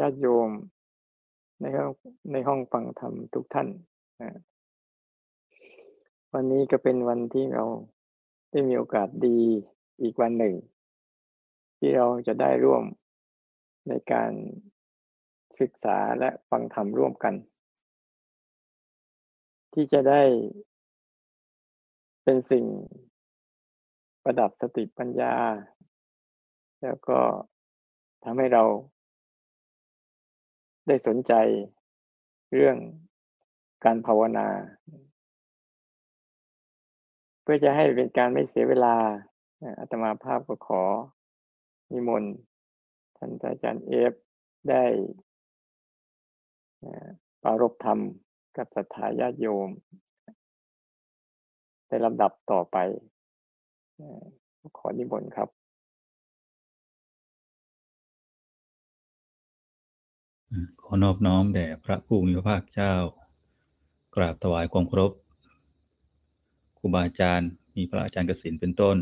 ญาติโยมในห้องในห้องฟังธรรมทุกท่านวันนี้ก็เป็นวันที่เราได้มีโอกาสดีอีกวันหนึ่ง ที่เราจะได้ร่วมในการศึกษาและฟังธรรมร่วมกัน ที่จะได้เป็นสิ่งประดับสติปัญญา แล้วก็ทำให้เรา ได้สนใจเรื่องการภาวนา เพื่อจะให้เป็นการไม่เสียเวลาอาตมาภาพก็ขอนิมนต์ท่านอาจารย์เอฟได้ปารบธรรมกับศรัทธาญาติโยม ในลำดับต่อไป ขอนิมนต์ครับ อนอบน้อมแด่พระผู้มีพระภาคเจ้า กราบถวายความเคารพครูบาอาจารย์ มีพระอาจารย์กสินเป็นต้น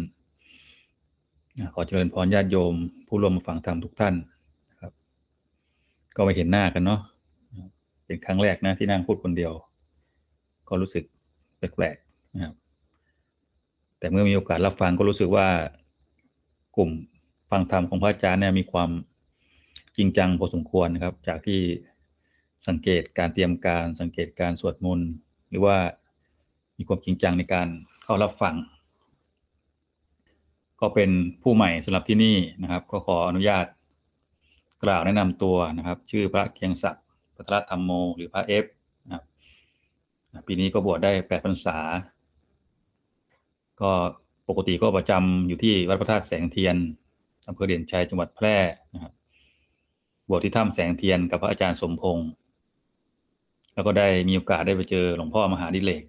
ขอเจริญพรญาติโยม ผู้ร่วมมาฟังธรรมทุกท่านครับ ก็ไม่เห็นหน้ากันเนาะเป็นครั้งแรกนะที่นั่งพูดคนเดียว ก็รู้สึกแปลกๆนะครับแต่เมื่อมีโอกาสรับฟังก็รู้สึกว่ากลุ่มฟังธรรมของพระอาจารย์เนี่ยมีความ ริงจังพอสมควรนะครับ จากที่สังเกตการเตรียมการสังเกตการสวดมนต์หรือว่ามีความจริงจังในการเข้ารับฟัง ก็เป็นผู้ใหม่สำหรับที่นี่นะครับ ก็ขออนุญาตกล่าวแนะนำตัวนะครับ ชื่อพระเคียงศักดิ์พัทรธรรมโม หรือพระเอฟนะครับปีนี้ก็บวชได้แปดพรรษา ก็ปกติก็ประจำอยู่ที่วัดพระธาตุแสงเทียนอำเภอเด่นชัยจังหวัดแพร่นะครับ บวชที่ถ้ำแสงเทียนกับพระอาจารย์สมพงศ์แล้วก็ได้มีโอกาสได้ไปเจอหลวงพ่อมหาดิเลก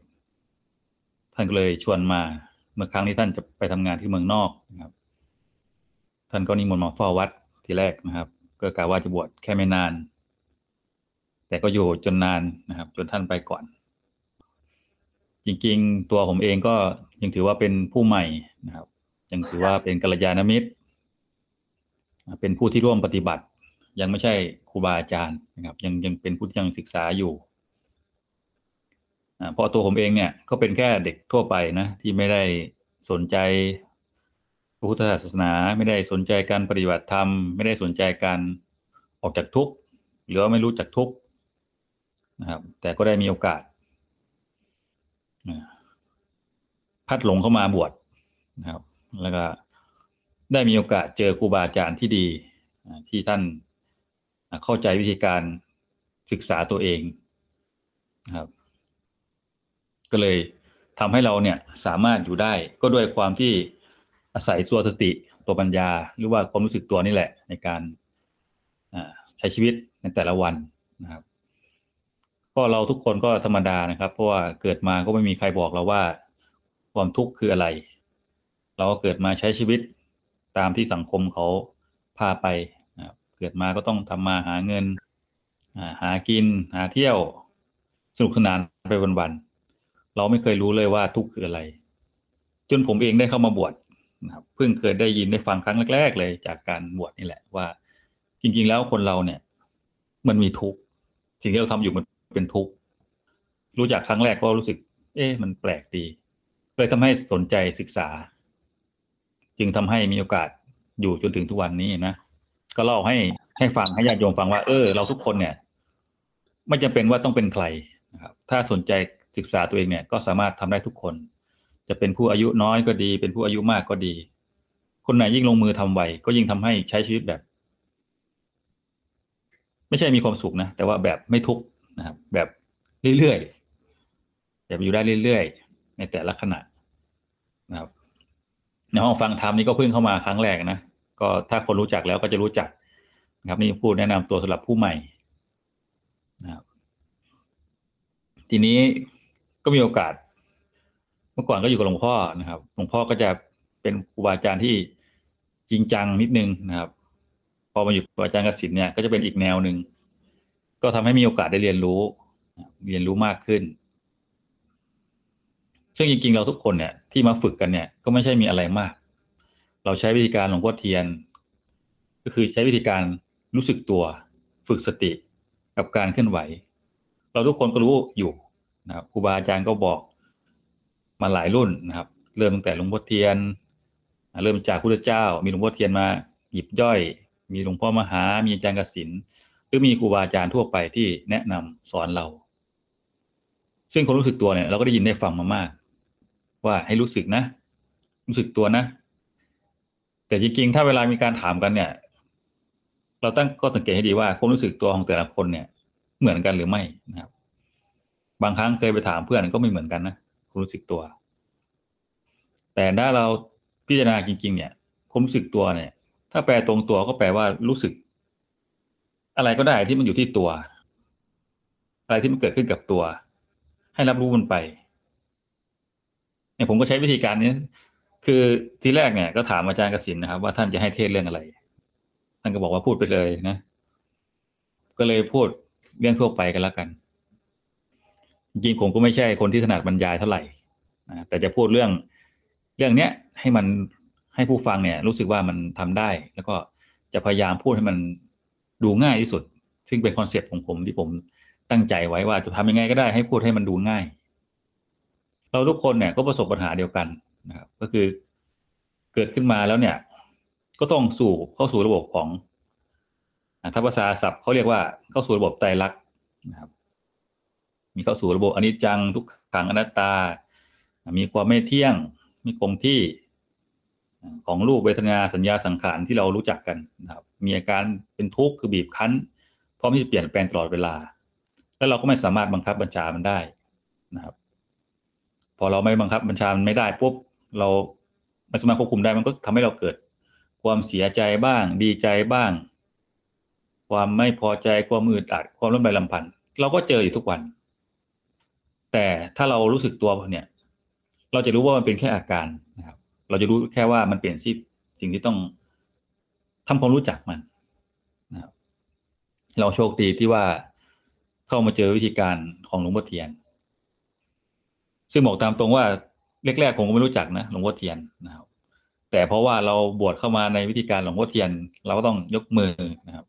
ท่านก็เลยชวนมาเมื่อครั้งที่ท่านจะไปทำงานที่เมืองนอกนะครับ ท่านก็นิมนต์มาเฝ้าวัดทีแรกนะครับ ก็กล่าวว่าจะบวชแค่ไม่นาน แต่ก็อยู่จนนานนะครับ จนท่านไปก่อน จริงๆ ตัวผมเองก็ยังถือว่าเป็นผู้ใหม่นะครับ ยังถือว่าเป็นกัลยาณมิตร เป็นผู้ที่ร่วมปฏิบัติ ยังไม่ใช่ครูบาอาจารย์นะครับ ยังยังเป็นผู้ที่ยังศึกษาอยู่เพราะตัวผมเองเนี่ยก็เป็นแค่เด็กทั่วไปนะที่ไม่ได้สนใจพุทธศาสนา ไม่ได้สนใจการปฏิบัติธรรม ไม่ได้สนใจการออกจากทุกข์หรือว่าไม่รู้จักทุกข์นะครับ แต่ก็ได้มีโอกาสพัดหลงเข้ามาบวชนะครับ แล้วก็ได้มีโอกาสเจอครูบาอาจารย์ที่ดีที่ท่าน เข้าใจวิธีการศึกษาตัวเองนะครับ ก็เลยทำให้เราเนี่ยสามารถอยู่ได้ก็ด้วยความที่อาศัยสัวสติตัวปัญญา หรือว่าความรู้สึกตัวนี่แหละ ในการใช้ชีวิตในแต่ละวันนะครับก็เราทุกคนก็ธรรมดานะครับ เพราะว่าเกิดมาก็ไม่มีใครบอกเราว่า ความทุกข์คืออะไร เราก็เกิดมาใช้ชีวิตตามที่สังคมเขาพาไป เกิดมาก็ต้องทำมาหาเงินหากินหาเที่ยวสนุกสนานไปวันๆเราไม่เคยรู้เลยว่าทุกข์คืออะไร จนผมเองได้เข้ามาบวชนะครับเพิ่งเคยได้ยินได้ฟังครั้งแรก ๆ เลยจากการบวชนี่แหละว่า จริง ๆ แล้วคนเราเนี่ย มันมีทุกข์สิ่งที่เราทำอยู่มันเป็นทุกข์รู้จักครั้งแรกก็รู้สึก เอ๊ะมันแปลกดีเลยทำให้สนใจศึกษา จึงทำให้มีโอกาสอยู่จนถึงทุกวันนี้นะ ก็เล่าให้ให้ฟังให้ญาติโยมฟังว่า เออ เราทุกคนเนี่ย ไม่จำเป็นว่าต้องเป็นใครนะครับ ถ้าสนใจศึกษาตัวเองเนี่ย ก็สามารถทำได้ทุกคน จะเป็นผู้อายุน้อยก็ดี เป็นผู้อายุมากก็ดี คนไหนยิ่งลงมือทำไวก็ยิ่งทำให้ใช้ชีวิตแบบ ไม่ใช่มีความสุขนะแต่ว่าแบบไม่ทุกนะครับ แบบเรื่อยๆแบบอยู่ได้เรื่อยๆในแต่ละขณะนะครับในห้องฟังธรรมนี่ก็เพิ่งเข้ามาครั้งแรกนะ ก็ถ้าคนรู้จักแล้วก็จะรู้จักนะครับนี่พูดแนะนำตัวสำหรับผู้ใหม่นะครับทีนี้ก็มีโอกาส เมื่อก่อนก็อยู่กับหลวงพ่อนะครับ หลวงพ่อก็จะเป็นครูบาอาจารย์ที่จริงจังนิดนึงนะครับ พอมาอยู่กับอาจารย์กสินเนี่ยก็จะเป็นอีกแนวหนึ่งก็ทำให้มีโอกาสได้เรียนรู้ เรียนรู้มากขึ้น ซึ่งจริงๆเราทุกคนเนี่ยที่มาฝึกกันเนี่ย ก็ไม่ใช่มีอะไรมาก เราใช้วิธีการหลวงพ่อเทียน ก็คือใช้วิธีการรู้สึกตัว ฝึกสติกับการเคลื่อนไหว เราทุกคนก็รู้อยู่นะครับครูบาอาจารย์ก็บอกมาหลายรุ่นนะครับ เริ่มตั้งแต่หลวงพ่อเทียน เริ่มจากพุทธเจ้า มีหลวงพ่อเทียนมาหยิบย่อย มีหลวงพ่อมหา มีอาจารย์กสินหรือมีครูบาอาจารย์ทั่วไปที่แนะนำสอนเรา ซึ่งคนรู้สึกตัวเนี่ยเราก็ได้ยินได้ฟังมามาก ว่าให้รู้สึกนะ รู้สึกตัวนะ แต่จริงๆ ถ้าเวลามีการถามกันเนี่ย เราตั้งก็สังเกตให้ดีว่าความรู้สึกตัวของแต่ละคนเนี่ย เหมือนกันหรือไม่นะครับ บางครั้งเคยไปถามเพื่อนก็ไม่เหมือนกันนะความรู้สึกตัว แต่ถ้าเราพิจารณาจริง ๆ เนี่ยความรู้สึกตัวเนี่ย ถ้าแปลตรงตัวก็แปลว่ารู้สึก อะไรก็ได้ที่มันอยู่ที่ตัว อะไรที่มันเกิดขึ้นกับตัว ให้รับรู้มันไปเนี่ยผมก็ใช้วิธีการนี้ คือทีแรกเนี่ยก็ถามอาจารย์กสินนะครับ ว่าท่านจะให้เทศเรื่องอะไร ท่านก็บอกว่าพูดไปเลยนะ ก็เลยพูดเรื่องทั่วไปกันแล้วกัน จริงผมก็ไม่ใช่คนที่ถนัดบรรยายเท่าไหร่นะแต่จะพูดเรื่องเรื่องเนี้ยให้มันให้ผู้ฟังเนี่ย รู้สึกว่ามันทำได้ แล้วก็จะพยายามพูดให้มันดูง่ายที่สุด ซึ่งเป็น concept ของผมที่ผมตั้งใจไว้ว่าจะทำยังไงก็ได้ให้พูดให้มันดูง่าย เราทุกคนเนี่ยก็ประสบปัญหาเดียวกัน นะครับก็คือเกิดขึ้นมาแล้วเนี่ย ก็ต้องสู่เข้าสู่ระบบของถ้าภาษาศัพท์เขาเรียกว่าเข้าสู่ระบบไตรลักษณ์นะครับ มีเข้าสู่ระบบอนิจจังทุกขังอนัตตา มีความไม่เที่ยง มีคงที่ของรูปเวทนาสัญญาสังขารที่เรารู้จักกันนะครับ มีอาการเป็นทุกข์คือบีบคั้นพร้อมที่จะเปลี่ยนแปลงตลอดเวลา แล้วเราก็ไม่สามารถบังคับบัญชามันได้นะครับ พอเราไม่บังคับบัญชามันไม่ได้ปุ๊บ เราไม่สามารถควบคุมได้มันก็ทำให้เราเกิด ความเสียใจบ้าง ดีใจบ้าง ความไม่พอใจความอึดอัดความร่ำไรลำพันธ์เราก็เจออยู่ทุกวัน แต่ถ้าเรารู้สึกตัวเนี่ย เราจะรู้ว่ามันเป็นแค่อาการนะครับ เราจะรู้แค่ว่ามันเปลี่ยนสิสิ่งที่ต้องทำความรู้จักมันนะครับเราโชคดีที่ว่าเข้ามาเจอวิธีการของหลวงพ่อเทียน ซึ่งบอกตามตรงว่า แรกๆผมก็ไม่รู้จักนะหลวงพ่อเทียนนะครับ แต่เพราะว่าเราบวชเข้ามาในวิธีการหลวงพ่อเทียน เราก็ต้องยกมือนะครับ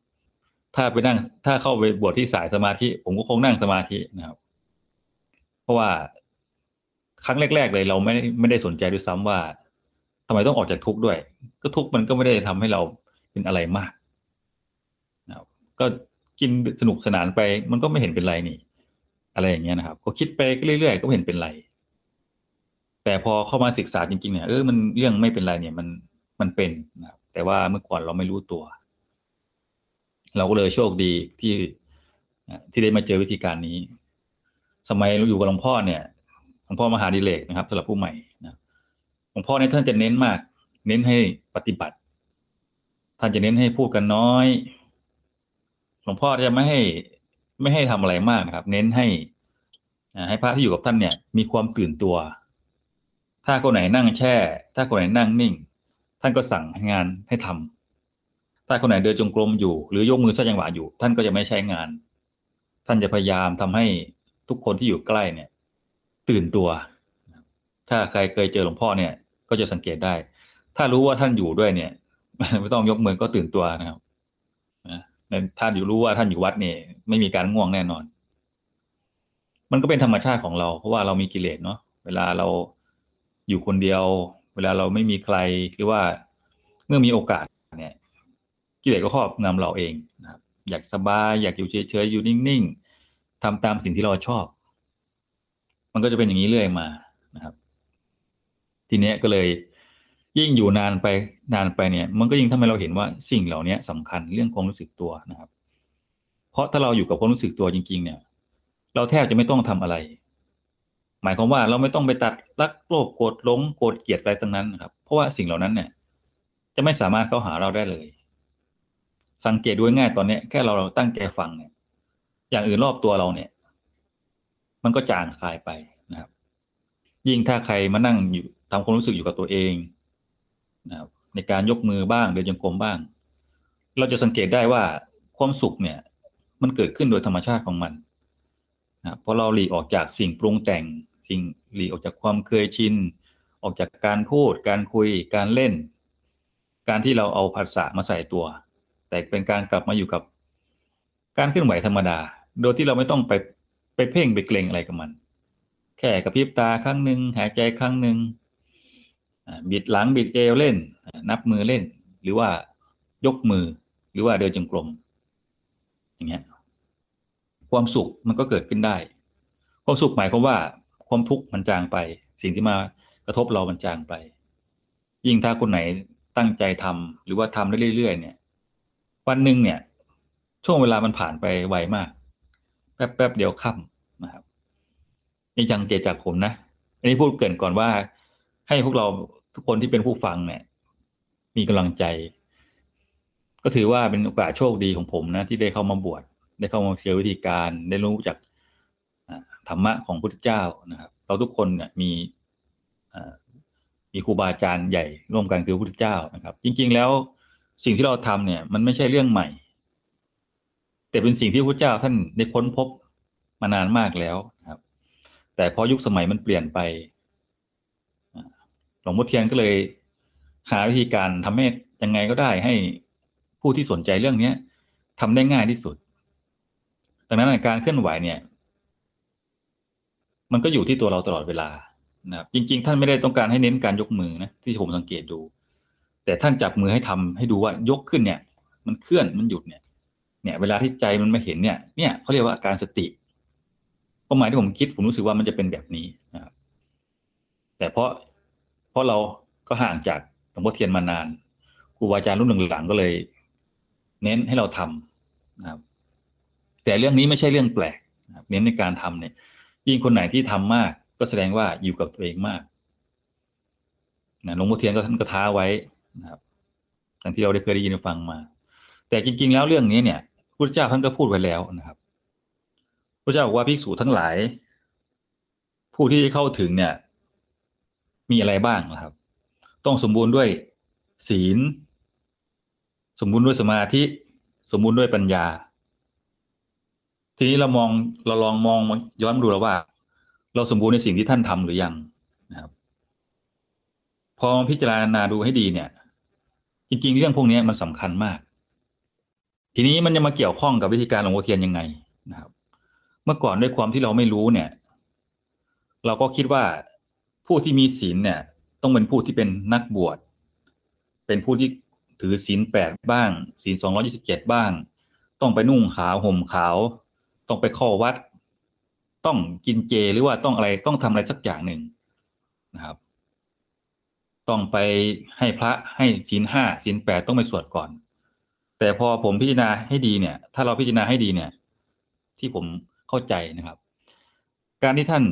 ถ้าไปนั่ง ถ้าเข้าไปบวชที่สายสมาธิ ผมก็คงนั่งสมาธินะครับ เพราะว่าครั้งแรก ๆ เลยเราไม่ไม่ได้สนใจด้วยซ้ำว่าทำไมต้องออกจากทุกข์ด้วย ก็ทุกข์มันก็ไม่ได้ทำให้เราเป็นอะไรมากนะครับ ก็กินสนุกสนานไป มันก็ไม่เห็นเป็นไรนี่ อะไรอย่างเงี้ยนะครับ ก็คิดไปเรื่อยๆก็เห็นเป็นไร แต่พอเข้ามาศึกษาจริงๆเนี่ยเออมันเรื่องไม่เป็นไรเนี่ยมันมันเป็นนะครับแต่ว่าเมื่อก่อนเราไม่รู้ตัว เราก็เลยโชคดีที่ที่ได้มาเจอวิธีการนี้ สมัยเราอยู่กับหลวงพ่อเนี่ยหลวงพ่อมหาดิเลกนะครับสำหรับผู้ใหม่นะหลวงพ่อเนี่ยท่านจะเน้นมาก เน้นให้ปฏิบัติ ท่านจะเน้นให้พูดกันน้อย หลวงพ่อจะไม่ให้ไม่ให้ทำอะไรมากนะครับ เน้นให้ให้พระที่อยู่กับท่านเนี่ย มีความตื่นตัว ถ้าคนไหนนั่งแช่ ถ้าคนไหนนั่งนิ่ง ท่านก็สั่งงานให้ทำถ้าคนไหนเดินจงกรมอยู่ หรือยกมือสร้างจังหวะอยู่ ท่านก็จะไม่ใช้งาน ท่านจะพยายามทำให้ทุกคนที่อยู่ใกล้เนี่ย ตื่นตัว ถ้าใครเคยเจอหลวงพ่อเนี่ย ก็จะสังเกตได้ ถ้ารู้ว่าท่านอยู่ด้วยเนี่ย ไม่ต้องยกมือก็ตื่นตัวนะครับถ้านอยู่รู้ว่าท่านอยู่วัดเนี่ยไม่มีการง่วงแน่นอน มันก็เป็นธรรมชาติของเรา เพราะว่าเรามีกิเลสเนาะเวลาเรา อยู่คนเดียว เวลาเราไม่มีใครหรือว่าเมื่อมีโอกาสเนี่ยกิเลสก็ครอบงำเราเองนะครับ อยากสบายอยากอยู่เฉยๆอยู่นิ่งๆทำตามสิ่งที่เราชอบ มันก็จะเป็นอย่างนี้เรื่อยมานะครับ ทีเนี้ยก็เลยยิ่งอยู่นานไปนานไปเนี่ย มันก็ยิ่งทำให้เราเห็นว่าสิ่งเหล่านี้สำคัญเรื่องความรู้สึกตัวนะครับ เพราะถ้าเราอยู่กับความรู้สึกตัวจริง ๆ เนี่ย เราแทบจะไม่ต้องทำอะไร หมายความว่าเราไม่ต้องไปตัดรักโลภโกรธหลงโกรธเกลียดอะไรทั้งนั้นนะครับ เพราะว่าสิ่งเหล่านั้นเนี่ย จะไม่สามารถเข้าหาเราได้เลย สังเกตด้วยง่ายตอนเนี้ยแค่เราเราตั้งใจฟังเนี่ย อย่างอื่นรอบตัวเราเนี่ย มันก็จางคายไปนะครับ ยิ่งถ้าใครมานั่งอยู่ทำความรู้สึกอยู่กับตัวเองนะครับในการยกมือบ้างเดินจงกรมบ้าง เราจะสังเกตได้ว่าความสุขเนี่ย มันเกิดขึ้นโดยธรรมชาติของมันนะพราะเราหลีกออกจากสิ่งปรุงแต่ง สิ่งหลีกออกจากความเคยชิน ออกจากการพูด การคุย การเล่น การที่เราเอาภาษามาใส่ตัว แต่เป็นการกลับมาอยู่กับ การเคลื่อนไหวธรรมดา โดยที่เราไม่ต้องไปไปเพ่งไปเกรงอะไรกับมัน แค่กระพริบตาครั้งหนึ่งหายใจครั้งหนึ่งบิดหลังบิดเอวเล่น นับมือเล่น หรือว่ายกมือ หรือว่าเดินจงกรมอย่างเงี้ยความสุขมันก็เกิดขึ้นได้ ความสุขหมายความว่า ความทุกข์มันจางไป สิ่งที่มากระทบเรามันจางไป ยิ่งถ้าคนไหนตั้งใจทำหรือว่าทำได้เรื่อยๆ เนี่ย วันหนึ่งเนี่ย ช่วงเวลามันผ่านไปไวมาก แป๊บๆเดียวค่ำนะครับนี่จังเกจากผมนะอันนี้พูดเกินก่อนว่า ให้พวกเราทุกคนที่เป็นผู้ฟังเนี่ย มีกำลังใจ ก็ถือว่าเป็นโอกาสโชคดีของผมนะ ที่ได้เข้ามาบวชได้เข้ามาเรียนวิธีการ ได้รู้จัก ธรรมะของพุทธเจ้านะครับ เราทุกคนเนี่ยมีมีครูบาอาจารย์ใหญ่ร่วมกันคือพุทธเจ้านะครับ จริง ๆ แล้วสิ่งที่เราทำเนี่ย มันไม่ใช่เรื่องใหม่ แต่เป็นสิ่งที่พระพุทธเจ้าท่านได้ค้นพบมานานมากแล้วนะครับ แต่พอยุคสมัยมันเปลี่ยนไปหลวงพ่อเทียนก็เลยหาวิธีการทำให้ยังไงก็ได้ให้ผู้ที่สนใจเรื่องเนี้ยทำได้ง่ายที่สุด ดังนั้นการเคลื่อนไหวเนี่ย มันก็อยู่ที่ตัวเราตลอดเวลานะครับจริง ๆ ท่านไม่ได้ต้องการให้เน้นการยกมือนะที่ผมสังเกตดู แต่ท่านจับมือให้ทำให้ดูว่ายกขึ้นเนี่ย มันเคลื่อนมันหยุดเนี่ย เนี่ย เวลาที่ใจมันไม่เห็นเนี่ย เนี่ยเขาเรียกว่าอาการสติเป้าหมายที่ผมคิดผมรู้สึกว่ามันจะเป็นแบบนี้นะครับแต่เพราะเพราะเราก็ห่างจากหลวงพ่อเทียนมานานครูบาอาจารย์รุ่นหลังๆก็เลย เน้นให้เราทำนะครับ แต่เรื่องนี้ไม่ใช่เรื่องแปลกนะเน้นในการทำเนี่ย ยิ่งคนไหนที่ทำมาก ก็แสดงว่าอยู่กับตัวเองมากนะหลวงพ่อเทียนก็ท่านก็ท้าไว้นะครับอย่างที่เราได้เคยได้ยินฟังมา แต่จริง ๆ แล้วเรื่องนี้เนี่ยพระเจ้าท่านก็พูดไว้แล้วนะครับพระเจ้าบอกว่าภิกษุทั้งหลาย ผู้ที่เข้าถึงเนี่ย มีอะไรบ้างนะครับ ต้องสมบูรณ์ด้วยศีล สมบูรณ์ด้วยสมาธิ สมบูรณ์ด้วยปัญญา ทีนี้เรามองเราลองมองย้อนดูแล้วว่า เราสมบูรณ์ในสิ่งที่ท่านทำหรือยังนะครับ พอพิจารณาดูให้ดีเนี่ย จริง ๆ เรื่องพวกนี้มันสำคัญมาก ทีนี้มันจะมาเกี่ยวข้องกับวิธีการหลวงพ่อเทียนยังไงนะครับ เมื่อก่อนด้วยความที่เราไม่รู้เนี่ย เราก็คิดว่าผู้ที่มีศีลเนี่ย ต้องเป็นผู้ที่เป็นนักบวชเป็นผู้ที่ถือศีลแปดบ้างศีลสองร้อยี่สิบเจ็ดบ้าง ต้องไปนุ่งขาวห่มขาว ต้องไปข้าวัด ต้องกินเจหรือว่าต้องอะไรต้องทำอะไรสักอย่างหนึ่งนะครับ ต้องไปให้พระให้ศีลห้าศีลแปดต้องไปสวดก่อน แต่พอผมพิจารณาให้ดีเนี่ย ถ้าเราพิจารณาให้ดีเนี่ย ที่ผมเข้าใจนะครับ การที่ท่าน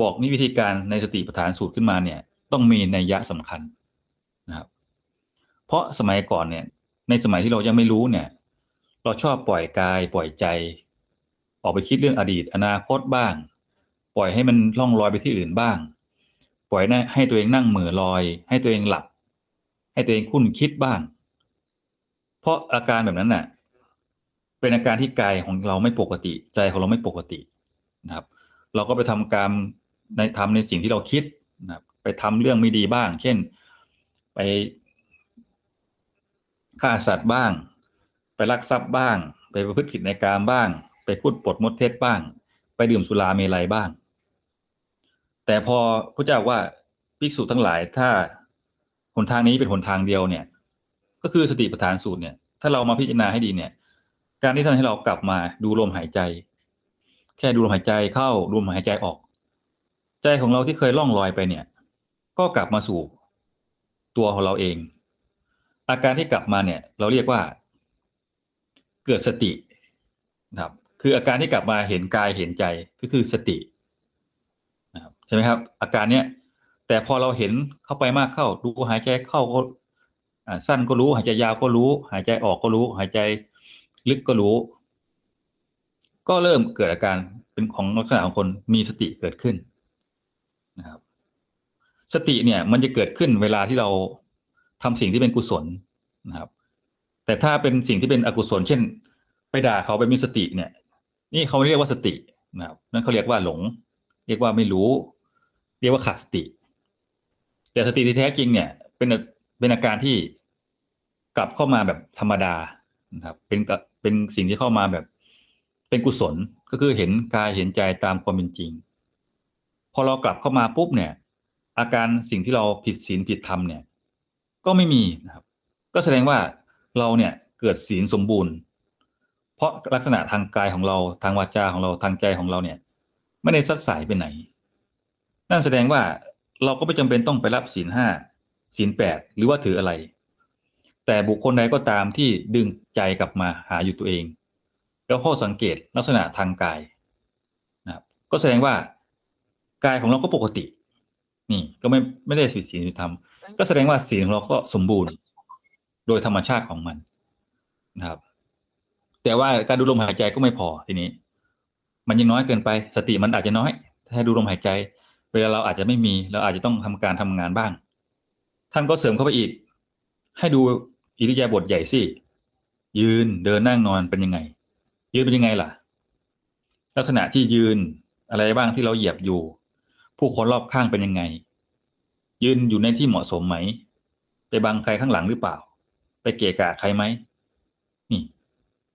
บอกนิวิธีการในสติปัฏฐานสูตรขึ้นมาเนี่ย ต้องมีนัยยะสำคัญนะครับ เพราะสมัยก่อนเนี่ย ในสมัยที่เรายังไม่รู้เนี่ย เราชอบปล่อยกายปล่อยใจ ออกไปคิดเรื่องอดีต อนาคตบ้าง ปล่อยให้มันล่องลอยไปที่อื่นบ้าง ปล่อยให้ตัวเองนั่งเหม่อลอย ให้ตัวเองหลับ ให้ตัวเองคุ้นคิดบ้าง เพราะอาการแบบนั้นน่ะ เป็นอาการที่กายของเราไม่ปกติ ใจของเราไม่ปกตินะครับ เราก็ไปทำการในทำในสิ่งที่เราคิดนะครับ ไปทำเรื่องไม่ดีบ้าง เช่น ไปฆ่าสัตว์บ้าง ไปลักทรัพย์บ้าง ไปประพฤติผิดในการบ้าง ไปพูดปดมดเทศบ้าง ไปดื่มสุราเมลัยบ้าง แต่พอพระเจ้าว่าภิกษุทั้งหลายถ้าหนทางนี้เป็นหนทางเดียวเนี่ย ก็คือสติปัฏฐานสูตรเนี่ย ถ้าเรามาพิจารณาให้ดีเนี่ย การที่ท่านให้เรากลับมาดูลมหายใจ แค่ดูลมหายใจเข้าดูลมหายใจออก ใจของเราที่เคยล่องลอยไปเนี่ย ก็กลับมาสู่ตัวของเราเอง อาการที่กลับมาเนี่ย เราเรียกว่า เกิดสตินะครับ คืออาการที่กลับมาเห็นกายเห็นใจก็คือสตินะครับใช่ไหมครับ อาการเนี้ยแต่พอเราเห็นเข้าไปมากเข้า ดูหายใจเข้าก็สั้นก็รู้ หายใจยาวก็รู้ หายใจออกก็รู้ หายใจลึกก็รู้ ก็เริ่มเกิดอาการเป็นของลักษณะของคนมีสติเกิดขึ้นนะครับ สติเนี่ยมันจะเกิดขึ้นเวลาที่เราทำสิ่งที่เป็นกุศลนะครับ แต่ถ้าเป็นสิ่งที่เป็นอกุศล เช่น ไปด่าเขาไปมีสติเนี่ย นี่เขาเรียกว่าสตินะครับนั่นเขาเรียกว่าหลง เรียกว่าไม่รู้ เรียกว่าขาดสติ แต่สติที่แท้จริงเนี่ย เป็นเป็นอาการที่กลับเข้ามาแบบธรรมดานะครับ เป็นเป็นสิ่งที่เข้ามาแบบ เป็นกุศลก็คือเห็นกายเห็นใจตามความเป็นจริง พอเรากลับเข้ามาปุ๊บเนี่ย อาการสิ่งที่เราผิดศีลผิดธรรมเนี่ย ก็ไม่มีนะครับ ก็แสดงว่าเราเนี่ยเกิดศีลสมบูรณ์ เพราะลักษณะทางกายของเราทางวาจาของเราทางใจของเราเนี่ย ไม่ได้ซัดสายไปไหน นั่นแสดงว่าเราก็ไม่จำเป็นต้องไปรับศีลห้าศีลแปดหรือว่าถืออะไร แต่บุคคลใดก็ตามที่ดึงใจกลับมาหาอยู่ตัวเอง แล้วข้อสังเกตลักษณะทางกายนะครับก็แสดงว่ากายของเราก็ปกติ นี่ก็ไม่ไม่ได้ผิดศีลธรรมก็แสดงว่าศีลของเราก็สมบูรณ์ โดยธรรมชาติของมันนะครับ แต่ว่าการดูลมหายใจก็ไม่พอทีนี้ มันยังน้อยเกินไป สติมันอาจจะน้อย ถ้าดูลมหายใจ เวลาเราอาจจะไม่มี เราอาจจะต้องทำการทำงานบ้าง ท่านก็เสริมเข้าไปอีก ให้ดูอิริยาบถใหญ่สิยืนเดินนั่งนอนเป็นยังไง ยืนเป็นยังไงล่ะ ลักษณะที่ยืนอะไรบ้างที่เราเหยียบอยู่ ผู้คนรอบข้างเป็นยังไง ยืนอยู่ในที่เหมาะสมไหม ไปบังใครข้างหลังหรือเปล่า ไปเกะกะใครไหม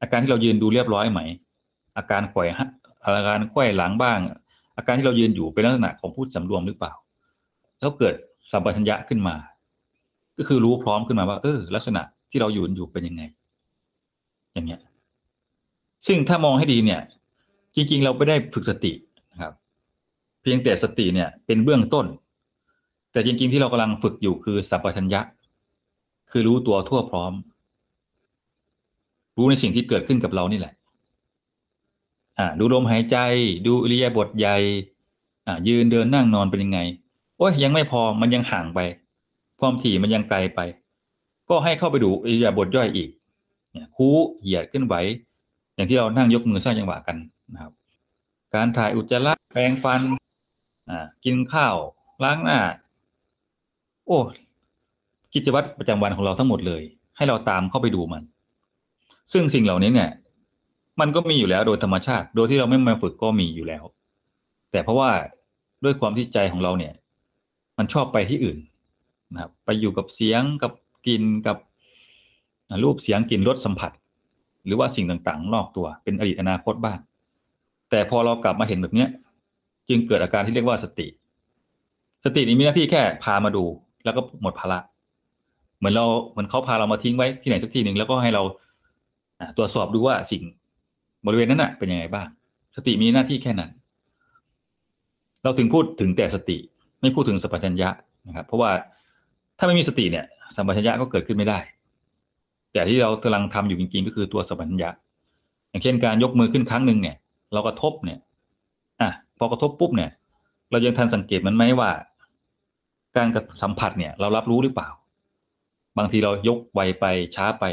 อาการที่เรายืนดูเรียบร้อยไหม อาการข่อยอาการข่อยหลังบ้าง อาการที่เรายืนอยู่เป็นลักษณะของผู้สำรวมหรือเปล่า แล้วเกิดสัมปชัญญะขึ้นมา ก็คือรู้พร้อมขึ้นมาว่า เออ ลักษณะที่เรายืนอยู่เป็นยังไง อย่างเงี้ย ซึ่งถ้ามองให้ดีเนี่ย จริง ๆ เราไม่ได้ฝึกสตินะครับ เพียงแต่สติเนี่ย เป็นเบื้องต้น แต่จริง ๆ ที่เรากำลังฝึกอยู่คือสัมปชัญญะ คือรู้ตัวทั่วพร้อม รู้ในสิ่งที่เกิดขึ้นกับเรานี่แหละ อ่า ดูลมหายใจ ดูอิริยาบถใหญ่ อ่า ยืนเดินนั่งนอนเป็นยังไง โอ้ยยังไม่พอมันยังห่างไป ความถี่มันยังไกลไป ก็ให้เข้าไปดูอิริยาบถย่อยอีก เนี่ยคูเหยียดขึ้นไหว อย่างที่เรานั่งยกมือสร้างจังหวะกันนะครับ การถ่ายอุจจาระแปรงฟัน อ่า กินข้าว ล้างหน้า โอ้กิจวัตรประจำวันของเราทั้งหมดเลย ให้เราตามเข้าไปดูมัน ซึ่งสิ่งเหล่านี้เนี่ย มันก็มีอยู่แล้วโดยธรรมชาติ โดยที่เราไม่มาฝึกก็มีอยู่แล้ว แต่เพราะว่าด้วยความที่ใจของเราเนี่ย มันชอบไปที่อื่นนะครับ ไปอยู่กับเสียงกับกลิ่นกับรูปเสียงกลิ่นรสสัมผัส หรือว่าสิ่งต่างๆ นอกตัวเป็นอดีตอนาคตบ้างแต่พอเรากลับมาเห็นแบบเนี้ย จึงเกิดอาการที่เรียกว่าสติ สตินี้มีหน้าที่แค่พามาดู แล้วก็หมดภาระเหมือนเราเหมือนเขาพาเรามาทิ้งไว้ที่ไหนสักที่หนึ่งแล้วก็ให้เรา ตรวจสอบดูว่าสิ่งบริเวณนั้นน่ะ เป็นยังไงบ้าง สติมีหน้าที่แค่นั้น เราถึงพูดถึงแต่สติ ไม่พูดถึงสัพพัญญะนะครับ เพราะว่าถ้าไม่มีสติเนี่ยสัมปชัญญะก็เกิดขึ้นไม่ได้ แต่ที่เรากำลังทำอยู่จริงๆ ก็คือตัวสัมปชัญญะ อย่างเช่นการยกมือขึ้นครั้งหนึ่งเนี่ย เรากระทบเนี่ย อะพอกระทบปุ๊บเนี่ย เรายังทันสังเกตมันไหมว่า การสัมผัสเนี่ย เรารับรู้หรือเปล่า บางทีเรายกไวไปช้าไป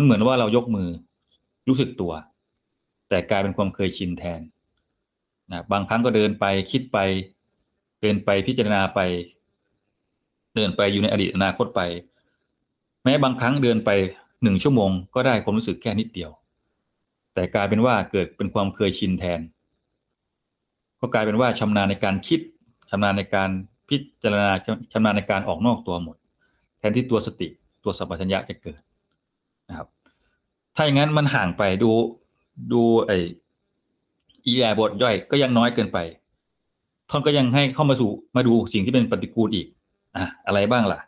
มันเหมือนว่าเรายกมือรู้สึกตัว แต่กลายเป็นความเคยชินแทนนะบางครั้งก็เดินไปคิดไป เดินไปพิจารณาไป เดินไปอยู่ในอดีตอนาคตไป แม้บางครั้งเดินไปหนึ่งชั่วโมงก็ได้ความรู้สึกแค่นิดเดียว แต่กลายเป็นว่าเกิดเป็นความเคยชินแทน ก็กลายเป็นว่าชำนาญในการคิดชำนาญในการพิจารณาชำนาญในการออกนอกตัวหมด แทนที่ตัวสติตัวสัมปชัญญะจะเกิด นะครับ ถ้าอย่างนั้นมันห่างไปดูดูไออีแอบทย่อยก็ยังน้อยเกินไปท่านก็ยังให้เข้ามาสู่มาดูสิ่งที่เป็นปฏิกูลอีกอะอะไรบ้างล่ะ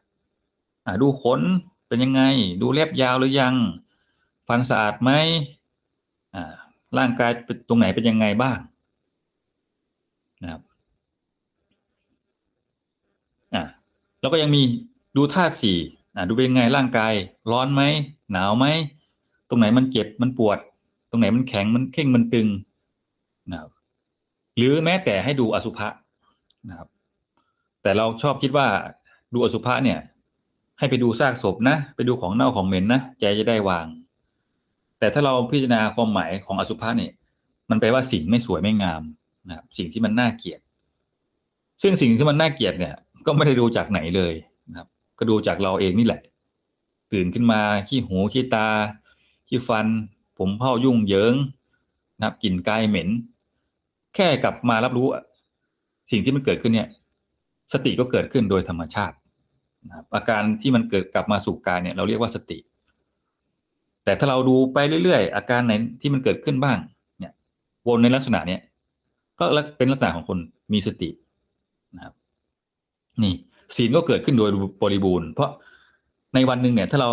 อะดูขนเป็นยังไง ดูเล็บยาวหรือยัง ฟันสะอาดไหมอ่าร่างกายตรงไหนเป็นยังไงบ้างนะครับอะแล้วก็ยังมีดูธาตุสี่อ่าดูเป็นยังไงร่างกายร้อนไหม หนาวไหมตรงไหนมันเจ็บมันปวด ตรงไหนมันแข็งมันเข่งมันตึงนะครับหรือแม้แต่ให้ดูอสุภะนะครับ แต่เราชอบคิดว่าดูอสุภะเนี่ย ให้ไปดูซากศพนะ ไปดูของเน่าของเหม็นนะใจจะได้วาง แต่ถ้าเราพิจารณาความหมายของอสุภะเนี่ย มันแปลว่าสิ่งไม่สวยไม่งามนะครับ สิ่งที่มันน่าเกลียด ซึ่งสิ่งที่มันน่าเกลียดเนี่ย ก็ไม่ได้ดูจากไหนเลยนะครับ ก็ดูจากเราเองนี่แหละ ตื่นขึ้นมาขี้หูขี้ตาขี้ฟัน ผมเผ้ายุ่งเหยิงนะครับกลิ่นกายเหม็น แค่กลับมารับรู้ สิ่งที่มันเกิดขึ้นเนี่ย สติก็เกิดขึ้นโดยธรรมชาตินะครับอาการที่มันเกิดกลับมาสู่กายเนี่ย เราเรียกว่าสติ แต่ถ้าเราดูไปเรื่อยๆ อาการไหนที่มันเกิดขึ้นบ้าง เนี่ยวนในลักษณะเนี้ยก็เป็นลักษณะของคนมีสตินะครับ นี่ศีลก็เกิดขึ้นโดยบริบูรณ์ เพราะ ในวันหนึ่งเนี่ย ถ้าเรา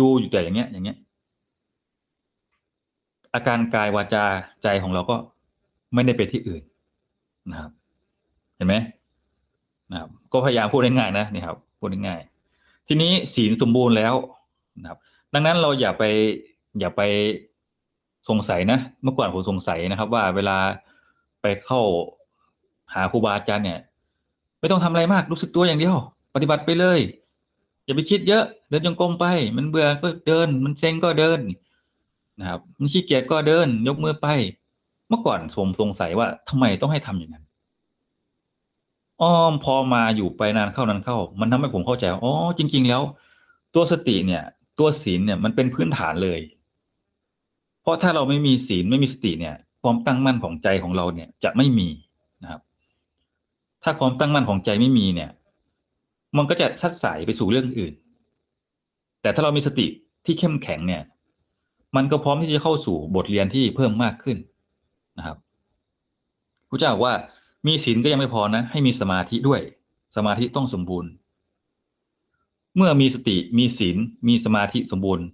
ดูอยู่แต่อย่างเงี้ย อย่างเงี้ย อาการกายวาจาใจของเราก็ไม่ได้ไปที่อื่นนะครับ เห็นไหมนะครับ ก็พยายามพูดง่ายๆนะนี่ครับพูดง่ายๆทีนี้ศีลสมบูรณ์แล้วนะครับ ดังนั้นเราอย่าไป อย่าไปสงสัยนะเมื่อก่อนผมสงสัยนะครับ ว่าเวลาไปเข้าหาครูบาอาจารย์เนี่ย ไม่ต้องทำอะไรมากรู้สึกตัวอย่างเดียว ปฏิบัติไปเลย อย่าไปคิดเยอะเดินจงกรมไป มันเบื่อก็เดิน มันเซ็งก็เดินนะครับ มันขี้เกียจก็เดิน ยกมือไป เมื่อก่อนผมสงสัยว่าทำไมต้องให้ทำอย่างนั้นอ้อมพอมาอยู่ไปนานเข้านานเข้า มันทำให้ผมเข้าใจอ๋อจริง ๆ แล้ว ตัวสติเนี่ย ตัวศีลเนี่ยมันเป็นพื้นฐานเลย เพราะถ้าเราไม่มีศีลไม่มีสติเนี่ย ความตั้งมั่นของใจของเราเนี่ยจะไม่มีนะครับ ถ้าความตั้งมั่นของใจไม่มีเนี่ย มันก็จะซัดสายไปสู่เรื่องอื่น แต่ถ้าเรามีสติที่เข้มแข็งเนี่ย มันก็พร้อมที่จะเข้าสู่บทเรียนที่เพิ่มมากขึ้นนะครับพระเจ้าบอกว่ามีศีลก็ยังไม่พอนะ ให้มีสมาธิด้วย สมาธิต้องสมบูรณ์ เมื่อมีสติมีศีลมีสมาธิสมบูรณ์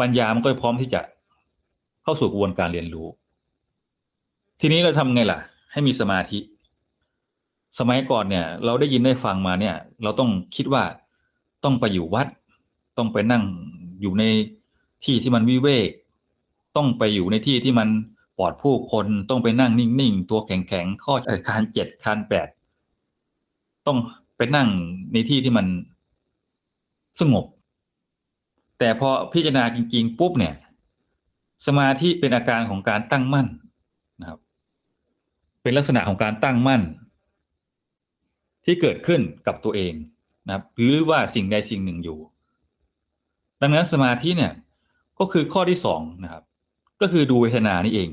ปัญญามันก็พร้อมที่จะเข้าสู่กระบวนการเรียนรู้ ทีนี้เราทำไงล่ะ ให้มีสมาธิ สมัยก่อนเนี่ย เราได้ยินได้ฟังมาเนี่ย เราต้องคิดว่าต้องไปอยู่วัด ต้องไปนั่งอยู่ในที่ที่มันวิเวก ต้องไปอยู่ในที่ที่มันปลอดผู้คนต้องไปนั่งนิ่งๆตัวแข็งๆข้อคานเจ็ดคานแปดต้องไปนั่งในที่ที่มันสงบ แต่พอพิจารณาจริง ๆ ปุ๊บเนี่ย สมาธิเป็นอาการของการตั้งมั่นนะครับ เป็นลักษณะของการตั้งมั่น ที่เกิดขึ้นกับตัวเองนะครับหรือว่าสิ่งใดสิ่งหนึ่งอยู่ ดังนั้นสมาธิเนี่ยก็คือข้อที่สองนะครับ ก็คือดูเวทนานี่เอง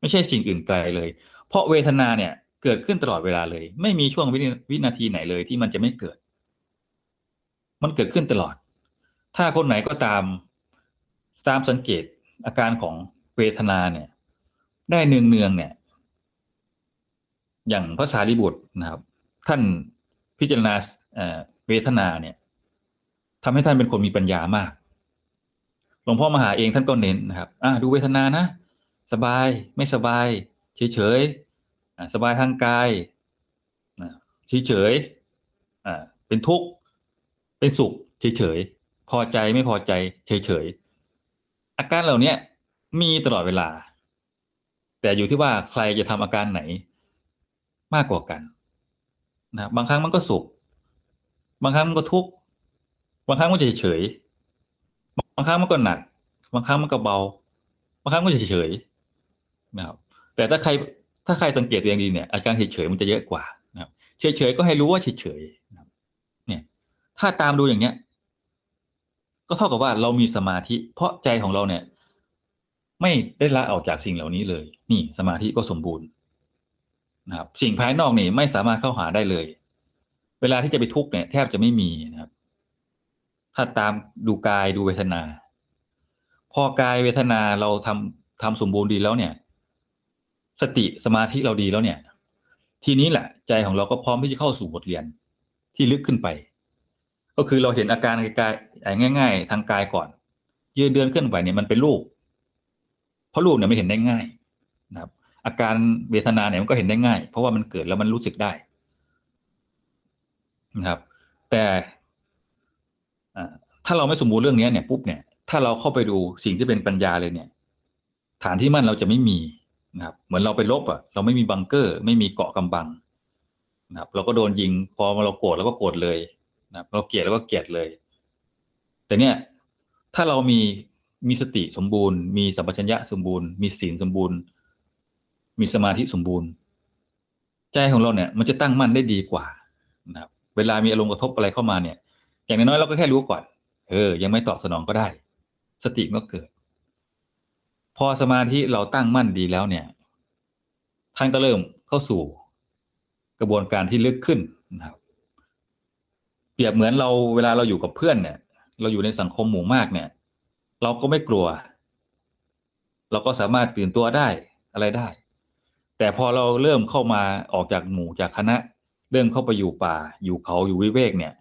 ไม่ใช่สิ่งอื่นไกลเลย เพราะเวทนาเนี่ยเกิดขึ้นตลอดเวลาเลย ไม่มีช่วงวินาทีไหนเลยที่มันจะไม่เกิด มันเกิดขึ้นตลอด ถ้าคนไหนก็ตามตามสังเกตอาการของเวทนาเนี่ย ได้เนืองเนืองเนี่ย อย่างภาษาลิบุตรนะครับ ท่านพิจารณาเวทนาเนี่ยทำให้ท่านเป็นคนมีปัญญามากหลวงพ่อมหาเองท่านก็เน้นนะครับอ่าดูเวทนานะ สบายไม่สบาย เฉยเฉยสบายทางกายเฉยเฉยเป็นทุกข์เป็นสุขเฉยเฉยพอใจไม่พอใจเฉยเฉยอาการเหล่านี้มีตลอดเวลา แต่อยู่ที่ว่าใครจะทำอาการไหนมากกว่ากัน นะบางครั้งมันก็สุข บางครั้งมันก็ทุกข์บางครั้งมันเฉยเฉยบางครั้งมันก็หนัก บางครั้งมันก็เบา บางครั้งก็เฉยนะครับแต่ถ้าใครถ้าใครสังเกตตัวเองดีเนี่ยอาการเฉยๆมันจะเยอะกว่านะครับเฉยๆก็ให้รู้ว่าเฉยๆเนี่ย ถ้าตามดูอย่างเนี้ย ก็เท่ากับว่าเรามีสมาธิ เพราะใจของเราเนี่ย ไม่ได้ละออกจากสิ่งเหล่านี้เลย นี่สมาธิก็สมบูรณ์ นะครับ สิ่งภายนอกนี่ไม่สามารถเข้าหาได้เลย เวลาที่จะไปทุกข์เนี่ยแทบจะไม่มีนะครับ ถ้าตามดูกายดูเวทนา พอกายเวทนาเราทำทำสมบูรณ์ดีแล้วเนี่ย สติสมาธิเราดีแล้วเนี่ย ทีนี้แหละ ใจของเราก็พร้อมที่จะเข้าสู่บทเรียนที่ลึกขึ้นไป ก็คือเราเห็นอาการกายง่าย ๆ ทางกายก่อน ยืนเดินเคลื่อนไหวเนี่ยมันเป็นรูปเพราะรูปเนี่ยไม่เห็นได้ง่าย อาการเวทนาเนี่ยมันก็เห็นได้ง่าย เพราะว่ามันเกิดแล้วมันรู้สึกได้นะครับ แต่ถ้าเราไม่สมบูรณ์เรื่องนี้เนี่ยปุ๊บเนี่ยถ้าเราเข้าไปดูสิ่งที่เป็นปัญญาเลยเนี่ย ฐานที่มั่นเราจะไม่มีนะครับ เหมือนเราไปลบอะ เราไม่มีบังเกอร์ ไม่มีเกาะกำบังนะครับ เราก็โดนยิงพอเราโกรธเราก็โกรธเลยนะครับเราเกลียดเราก็เกลียดเลย แต่เนี่ยถ้าเรามีมีสติสมบูรณ์ มีสัมปชัญญะสมบูรณ์ มีศีลสมบูรณ์ มีสมาธิสมบูรณ์ ใจของเราเนี่ย มันจะตั้งมั่นได้ดีกว่านะครับ เวลามีอารมณ์กระทบอะไรเข้ามาเนี่ย อย่างน้อยเราก็แค่รู้ก่อน เออ ยังไม่ตอบสนองก็ได้ สติก็เกิด พอสมาธิเราตั้งมั่นดีแล้วเนี่ยท่านก็เริ่มเข้าสู่กระบวนการที่ลึกขึ้นนะครับ เปรียบเหมือนเราเวลาเราอยู่กับเพื่อนเนี่ย เราอยู่ในสังคมหมู่มากเนี่ย เราก็ไม่กลัว เราก็สามารถตื่นตัวได้อะไรได้ แต่พอเราเริ่มเข้ามาออกจากหมู่จากคณะ เริ่มเข้าไปอยู่ป่า อยู่เขาอยู่วิเวกเนี่ย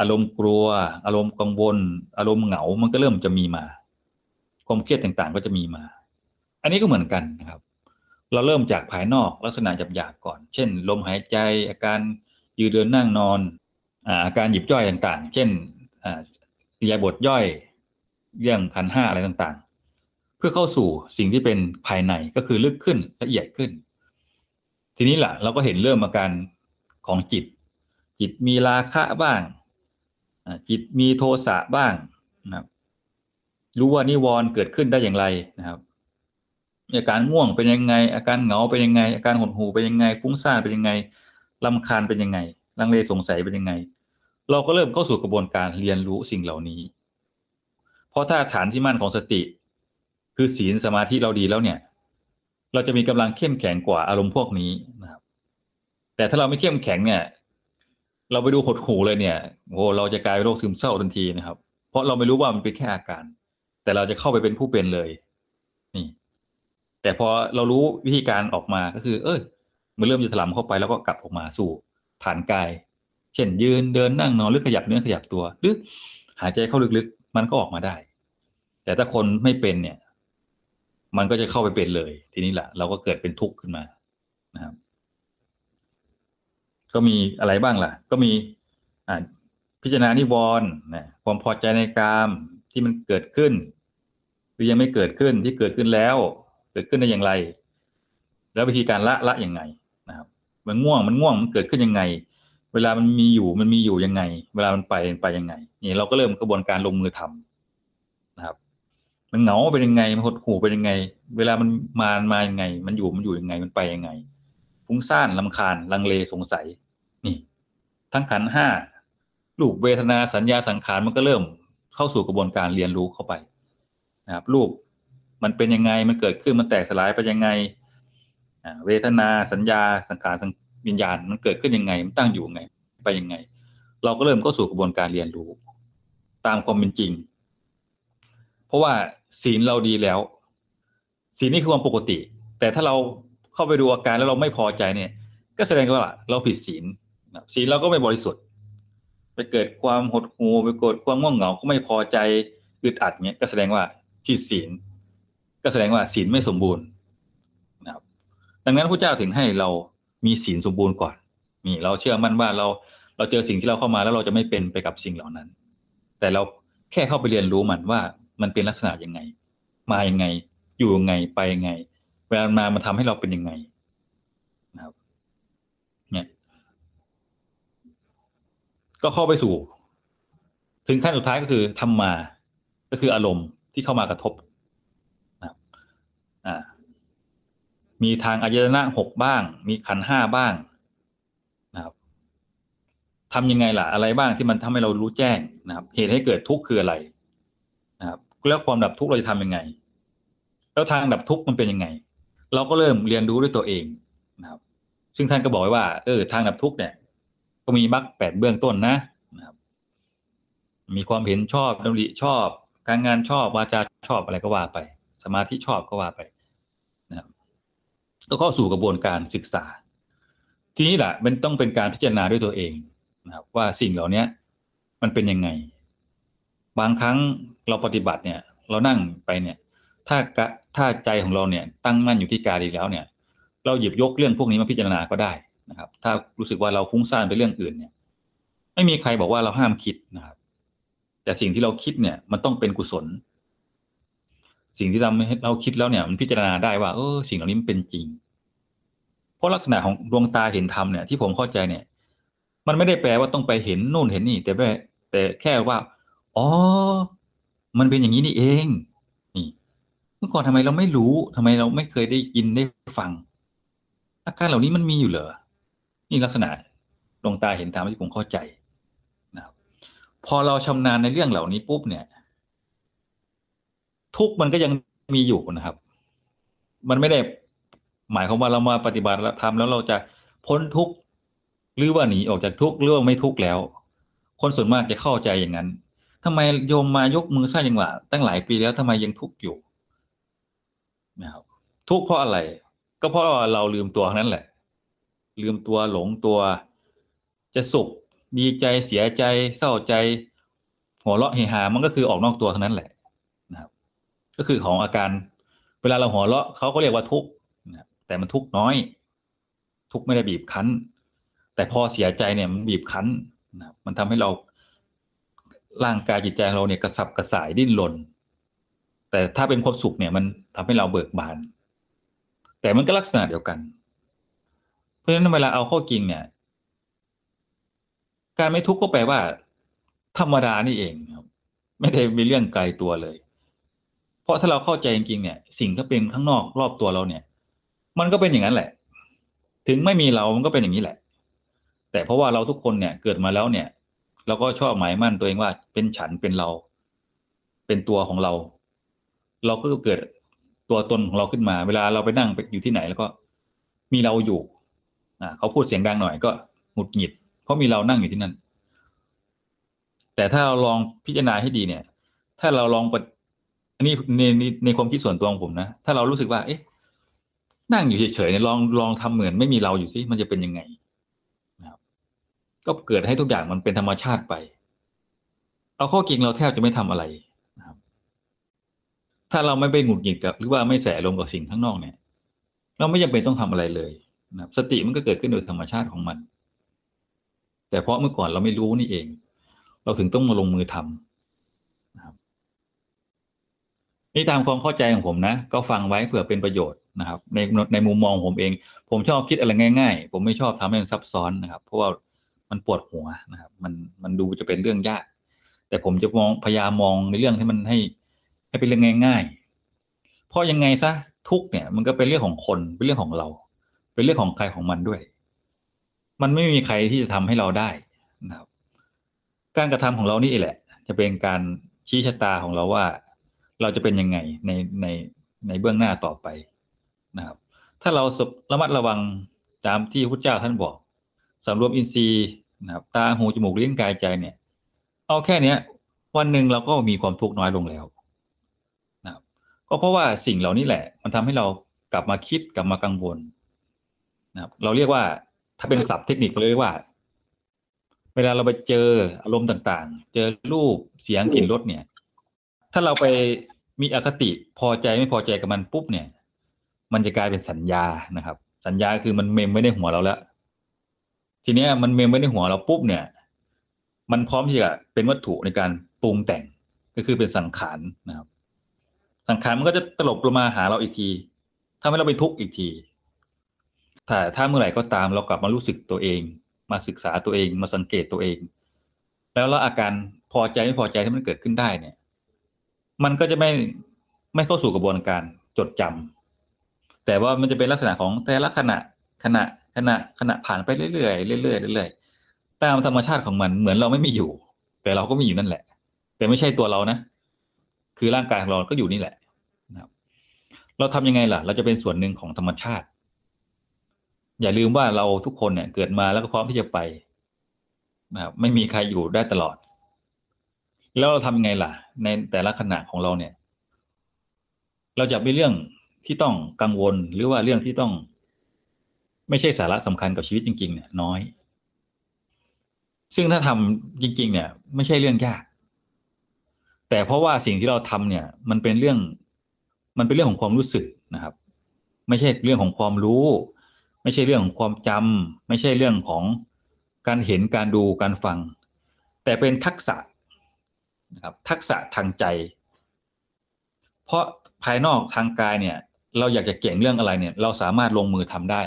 อารมณ์กลัว อารมณ์กังวล อารมณ์เหงา มันก็เริ่มจะมีมา ความเครียดต่างๆ ก็จะมีมา อันนี้ก็เหมือนกันนะครับ เราเริ่มจากภายนอกลักษณะหยาบๆก่อน เช่น ลมหายใจ อาการยืนเดินนั่งนอน อาการหยิบย่อยต่างๆ เช่นอิยาบทย่อย เรื่องขันห้าอะไรต่างๆ เพื่อเข้าสู่สิ่งที่เป็นภายในก็คือลึกขึ้นละเอียดขึ้น ทีนี้แหละเราก็เห็นเริ่มอาการของจิต จิตมีราคะบ้างจิตมีโทสะบ้างนะครับ รู้ว่านิวรณ์เกิดขึ้นได้อย่างไรนะครับอาการง่วงเป็นยังไง อาการเหงาเป็นยังไง อาการหดหู่เป็นยังไงฟุ้งซ่านเป็นยังไงลำคาญเป็นยังไงลังเลสงสัยเป็นยังไง เราก็เริ่มเข้าสู่กระบวนการเรียนรู้สิ่งเหล่านี้ เพราะถ้าฐานที่มั่นของสติ คือศีลสมาธิเราดีแล้วเนี่ย เราจะมีกำลังเข้มแข็งกว่าอารมณ์พวกนี้นะครับ แต่ถ้าเราไม่เข้มแข็งเนี่ย เราไปดูหดหูเลยเนี่ยโอ้เราจะกลายเป็นโรคซึมเศร้าทันทีนะครับ เพราะเราไม่รู้ว่ามันเป็นแค่อาการ แต่เราจะเข้าไปเป็นผู้เป็นเลย นี่ แต่พอเรารู้วิธีการออกมาก็คือ เออมันเริ่มจะถลำเข้าไปแล้วก็กลับออกมาสู่ฐานกาย เช่นยืนเดินนั่งนอนหรือขยับเนื้อขยับตัว หรือหายใจเข้าลึกๆ มันก็ออกมาได้ แต่ถ้าคนไม่เป็นเนี่ย มันก็จะเข้าไปเป็นเลย ทีนี้แหละเราก็เกิดเป็นทุกข์ขึ้นมานะครับ ก็มีอะไรบ้างล่ะ ก็มีอ่าพิจารณานิวรณ์นะความพอใจในกามที่มันเกิดขึ้น หรือยังไม่เกิดขึ้นที่เกิดขึ้นแล้ว เกิดขึ้นได้อย่างไร แล้ววิธีการละละอยังไงนะครับ มันง่วงมันง่วงมันเกิดขึ้นยังไง เวลามันมีอยู่มันมีอยู่ยังไง เวลามันไปไปยังไงนี่เราก็เริ่มกระบวนการลงมือทำนะครับ มันเหงาเป็นยังไงมันหดหู่เป็นยังไง เวลามันมามายังไง มันอยู่มันอยู่ยังไงมันไปยังไงฟุ้งซ่านลำคาญลังเลสงสัย นี่ ทั้งขันห้าลูกเวทนาสัญญาสังขารมันก็เริ่มเข้าสู่กระบวนการเรียนรู้เข้าไปนะครับรูปมันเป็นยังไงมันเกิดขึ้นมันแตกสลายไปยังไงเวทนาสัญญาสังขารสังวิญญาณมันเกิดขึ้นยังไง มันตั้งอยู่ยังไง ไปยังไง เราก็เริ่มเข้าสู่กระบวนการเรียนรู้ ตามความเป็นจริง เพราะว่าศีลเราดีแล้ว ศีลนี่คือความปกติ แต่ถ้าเราเข้าไปดูอาการแล้วเราไม่พอใจเนี่ย ก็แสดงว่าเราผิดศีลศีลเราก็ไม่บริสุทธิ์ ไปเกิดความหดหู่ไปเกิดความง่วงเหงาก็ไม่พอใจอึดอัดเนี่ยก็แสดงว่าผิดศีล ก็แสดงว่าศีลไม่สมบูรณ์นะครับ ดังนั้นพระเจ้าถึงให้เรามีศีลสมบูรณ์ก่อนนี่เราเชื่อมั่นว่าเราเราเจอสิ่งที่เราเข้ามาแล้วเราจะไม่เป็นไปกับสิ่งเหล่านั้น แต่เราแค่เข้าไปเรียนรู้มันว่า มันเป็นลักษณะยังไง มายังไง อยู่ยังไงไปยังไง เวลามามันทำให้เราเป็นยังไงนะครับ เนี่ย ก็เข้าไปสู่ ถึงขั้นสุดท้ายก็คือทำมา ก็คืออารมณ์ที่เข้ามากระทบนะครับ อ่า มีทางอายตนะหกบ้าง มีขันห้าบ้างนะครับทำยังไงล่ะอะไรบ้างที่มันทำให้เรารู้แจ้งนะครับ เหตุให้เกิดทุกข์คืออะไร แล้วความดับทุกข์เราจะทำยังไง แล้วทางดับทุกข์มันเป็นยังไง เราก็เริ่มเรียนรู้ด้วยตัวเองนะครับ ซึ่งท่านก็บอกไว้ว่าเออทางดับทุกข์เนี่ย ก็มีมรรคแปดเบื้องต้นนะนะครับ มีความเห็นชอบดำริชอบ การงานชอบวาจาชอบอะไรก็ว่าไป สมาธิชอบก็ว่าไปก็เข้าสู่กระบวนการศึกษา ทีนี้แหละมันต้องเป็นการพิจารณาด้วยตัวเองนะครับ ว่าสิ่งเหล่านี้มันเป็นยังไง บางครั้ง เราปฏิบัติเนี่ย เรานั่งไปเนี่ย ถ้าถ้าใจของเราเนี่ย ตั้งมั่นอยู่ที่กายดีแล้วเนี่ย เราหยิบยกเรื่องพวกนี้มาพิจารณาก็ได้นะครับ ถ้ารู้สึกว่าเราฟุ้งซ่านไปเรื่องอื่นเนี่ย ไม่มีใครบอกว่าเราห้ามคิดนะครับ แต่สิ่งที่เราคิดเนี่ย มันต้องเป็นกุศล สิ่งที่ทำให้เราคิดแล้วเนี่ย มันพิจารณาได้ว่า เออสิ่งเหล่านี้มันเป็นจริง เพราะลักษณะของดวงตาเห็นธรรมเนี่ยที่ผมเข้าใจเนี่ย มันไม่ได้แปลว่าต้องไปเห็นนู่นเห็นนี่ แต่แค่แต่แค่ว่าอ๋อ มันเป็นอย่างนี้นี่เองนี่เมื่อก่อนทำไมเราไม่รู้ทำไมเราไม่เคยได้ยินได้ฟัง อาการเหล่านี้มันมีอยู่เหรอนี่ลักษณะดวงตาเห็นธรรมที่ผมเข้าใจนะครับ พอเราชำนาญในเรื่องเหล่านี้ปุ๊บเนี่ย ทุกมันก็ยังมีอยู่นะครับ มันไม่ได้หมายความว่าเรามาปฏิบัติทำแล้วเราจะพ้นทุกข์หรือว่าหนีออกจากทุกข์หรือว่าไม่ทุกข์แล้ว คนส่วนมากจะเข้าใจอย่างนั้น ทำไมโยมมายกมือสร้างจังหวะตั้งหลายปีแล้วทำไมยังทุกข์อยู่นะครับทุกข์เพราะอะไร ก็เพราะเราลืมตัวนั้นแหละ ลืมตัวหลงตัว จะสุขดีใจเสียใจ เศร้าใจ หัวเราะเฮฮามันก็คือออกนอกตัวเท่านั้นแหละนะครับ ก็คือของอาการ เวลาเราหัวเราะเขาก็เรียกว่าทุกข์นะแต่มันทุกข์น้อย ทุกข์ไม่ได้บีบคั้น แต่พอเสียใจเนี่ยมันบีบคั้นนะมันทำให้เรา ร่างกายจิตใจเราเนี่ยกระสับกระส่ายดิ้นรนแต่ถ้าเป็นความสุขเนี่ยมันทำให้เราเบิกบาน แต่มันก็ลักษณะเดียวกัน เพราะฉะนั้นเวลาเอาเข้าจริงเนี่ย การไม่ทุกข์ก็แปลว่า ธรรมดานี่เองครับ ไม่ได้มีเรื่องไกลตัวเลย เพราะถ้าเราเข้าใจจริงๆเนี่ย สิ่งที่เป็นข้างนอกรอบตัวเราเนี่ย มันก็เป็นอย่างนั้นแหละ ถึงไม่มีเรามันก็เป็นอย่างนี้แหละ แต่เพราะว่าเราทุกคนเนี่ยเกิดมาแล้วเนี่ย เราก็ชอบหมายมั่นตัวเองว่า เป็นฉันเป็นเรา เป็นตัวของเรา เราก็เกิดตัวตนของเราขึ้นมา เวลาเราไปนั่งไปอยู่ที่ไหน แล้วก็ มีเราอยู่อ่าเขาพูดเสียงดังหน่อยก็หงุดหงิด เพราะมีเรานั่งอยู่ที่นั่น แต่ถ้าเราลองพิจารณาให้ดีเนี่ย ถ้าเราลองอันนี้ในในในความคิดส่วนตัวของผมนะ ถ้าเรารู้สึกว่า เอ๊ะ นั่งอยู่เฉยๆเนี่ยลองลองทำเหมือนไม่มีเราอยู่สิมันจะเป็นยังไง ก็เกิดให้ทุกอย่างมันเป็นธรรมชาติไป เอาข้อจริงเราแทบจะไม่ทำอะไรนะครับ ถ้าเราไม่ไปหงุดหงิดกับ หรือว่าไม่แสลงกับสิ่งข้างนอกเนี่ย เราไม่จำเป็นต้องทำอะไรเลยนะครับ สติมันก็เกิดขึ้นโดยธรรมชาติของมัน แต่เพราะเมื่อก่อนเราไม่รู้นี่เอง เราถึงต้องมาลงมือทำนะครับนี่ตามความเข้าใจของผมนะ ก็ฟังไว้เผื่อเป็นประโยชน์นะครับ ในในมุมมองผมเอง ผมชอบคิดอะไรง่าย ๆ ผมไม่ชอบทำให้มันซับซ้อนนะครับ เพราะว่า มันปวดหัวนะครับ มันมันดูจะเป็นเรื่องยาก แต่ผมจะมองพยายามมองในเรื่องที่มันให้ให้เป็นเรื่องง่าย ๆ เพราะยังไงซะทุกเนี่ย มันก็เป็นเรื่องของคนเป็นเรื่องของเรา เป็นเรื่องของใครของมันด้วย มันไม่มีใครที่จะทำให้เราได้นะครับ การกระทำของเรานี่แหละ จะเป็นการชี้ชะตาของเราว่า เราจะเป็นยังไงในในในเบื้องหน้าต่อไปนะครับ ถ้าเราระมัดระวังตามที่พระเจ้าท่านบอก สำรวมอินทรีย์นะครับตาหูจมูกลิ้นกายใจเนี่ย เอาแค่เนี้ย วันหนึ่งเราก็มีความทุกข์น้อยลงแล้วนะครับก็เพราะว่าสิ่งเหล่านี้แหละ มันทำให้เรากลับมาคิดกลับมากังวลนะครับ เราเรียกว่าถ้าเป็นศัพท์เทคนิคเราเรียกว่า เวลาเราไปเจออารมณ์ต่างๆ เจอรูปเสียงกลิ่นรสเนี่ย ถ้าเราไปมีอคติพอใจไม่พอใจกับมันปุ๊บเนี่ย มันจะกลายเป็นสัญญานะครับ สัญญาคือมันเมมไม่ได้หัวเราแล้ว ทีนี้มันเมมไว้ในหัวเราปุ๊บเนี่ย มันพร้อมที่จะเป็นวัตถุในการปรุงแต่งก็คือเป็นสังขารนะครับ สังขารมันก็จะตลบลงมาหาเราอีกทีทำให้เราไปทุกข์อีกทีถ้าถ้าเมื่อไหร่ก็ตามเรากลับมารู้สึกตัวเอง มาศึกษาตัวเองมาสังเกตตัวเอง แล้วแล้วอาการพอใจไม่พอใจที่มันเกิดขึ้นได้เนี่ย มันก็จะไม่ไม่เข้าสู่กระบวนการจดจำแต่ว่ามันจะเป็นลักษณะของแต่ละขณะขณะ ขณะขณะผ่านไปเรื่อยๆเรื่อยๆเรื่อยๆตามธรรมชาติของมันเหมือนเราไม่มีอยู่ แต่เราก็มีอยู่นั่นแหละ แต่ไม่ใช่ตัวเรานะ คือร่างกายของเราก็อยู่นี่แหละนะครับ เราทำยังไงล่ะ เราจะเป็นส่วนหนึ่งของธรรมชาติ อย่าลืมว่าเราทุกคนเนี่ย เกิดมาแล้วก็พร้อมที่จะไปนะครับไม่มีใครอยู่ได้ตลอด แล้วเราทำยังไงล่ะ ในแต่ละขณะของเราเนี่ย เราจะมีเรื่องที่ต้องกังวลหรือว่าเรื่องที่ต้อง ไม่ใช่สาระสำคัญกับชีวิตจริง ๆ เนี่ยน้อย ซึ่งถ้าทำจริง ๆ เนี่ย ไม่ใช่เรื่องยาก แต่เพราะว่าสิ่งที่เราทำเนี่ย มันเป็นเรื่อง มันเป็นเรื่องของความรู้สึกนะครับ ไม่ใช่เรื่องของความรู้ ไม่ใช่เรื่องของความจำไม่ใช่เรื่องของการเห็นการดูการฟัง แต่เป็นทักษะนะครับทักษะทางใจ เพราะภายนอกทางกายเนี่ย เราอยากจะเก่งเรื่องอะไรเนี่ย เราสามารถลงมือทำได้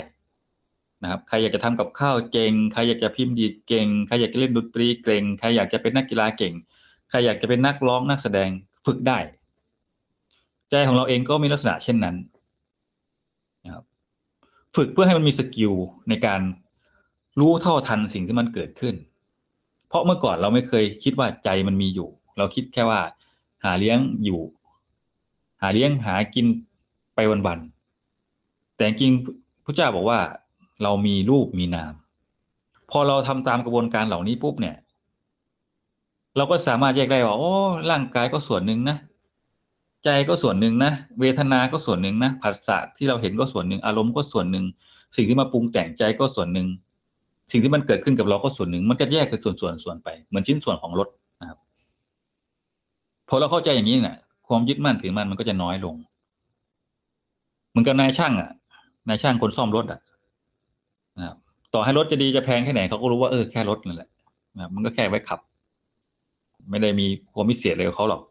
นะครับใครอยากจะทำกับข้าวเก่งใครอยากจะพิมพ์ดีเก่งใครอยากจะเล่นดนตรีเก่งใครอยากจะเป็นนักกีฬาเก่งใครอยากจะเป็นนักร้องนักแสดงฝึกได้ ใจของเราเองก็มีลักษณะเช่นนั้นนะครับฝึกเพื่อให้มันมีสกิลในการรู้เท่าทันสิ่งที่มันเกิดขึ้น เพราะเมื่อก่อนเราไม่เคยคิดว่าใจมันมีอยู่ เราคิดแค่ว่า หาเลี้ยงอยู่ หาเลี้ยงหากินไปวันๆแต่จริงพระเจ้าบอกว่า เรามีรูปมีนาม พอเราทำตามกระบวนการเหล่านี้ปุ๊บเนี่ย เราก็สามารถแยกได้ว่าโอ้ร่างกายก็ส่วนหนึ่งนะใจก็ส่วนหนึ่งนะเวทนา ก็ส่วนหนึ่งนะผัสสะที่เราเห็นก็ส่วนหนึ่งอารมณ์ก็ส่วนหนึ่งสิ่งที่มาปรุงแต่งใจก็ส่วนหนึ่งสิ่งที่มันเกิดขึ้นกับเราก็ส่วนหนึ่งมันก็แยกเป็นส่วนส่วนส่วนไปเหมือนชิ้นส่วนของรถนะครับพอเราเข้าใจอย่างนี้เนี่ยความยึดมั่นถือมั่นมันก็จะน้อยลง เหมือนกับนายช่างอะนายช่างคนซ่อมรถอะ ต่อให้รถจะดีจะแพงแค่ไหนเขาก็รู้ว่าเออแค่รถนั่นแหละนะมันก็แค่ไว้ขับ ไม่ได้มีความพิเศษเลยกับเขาหรอก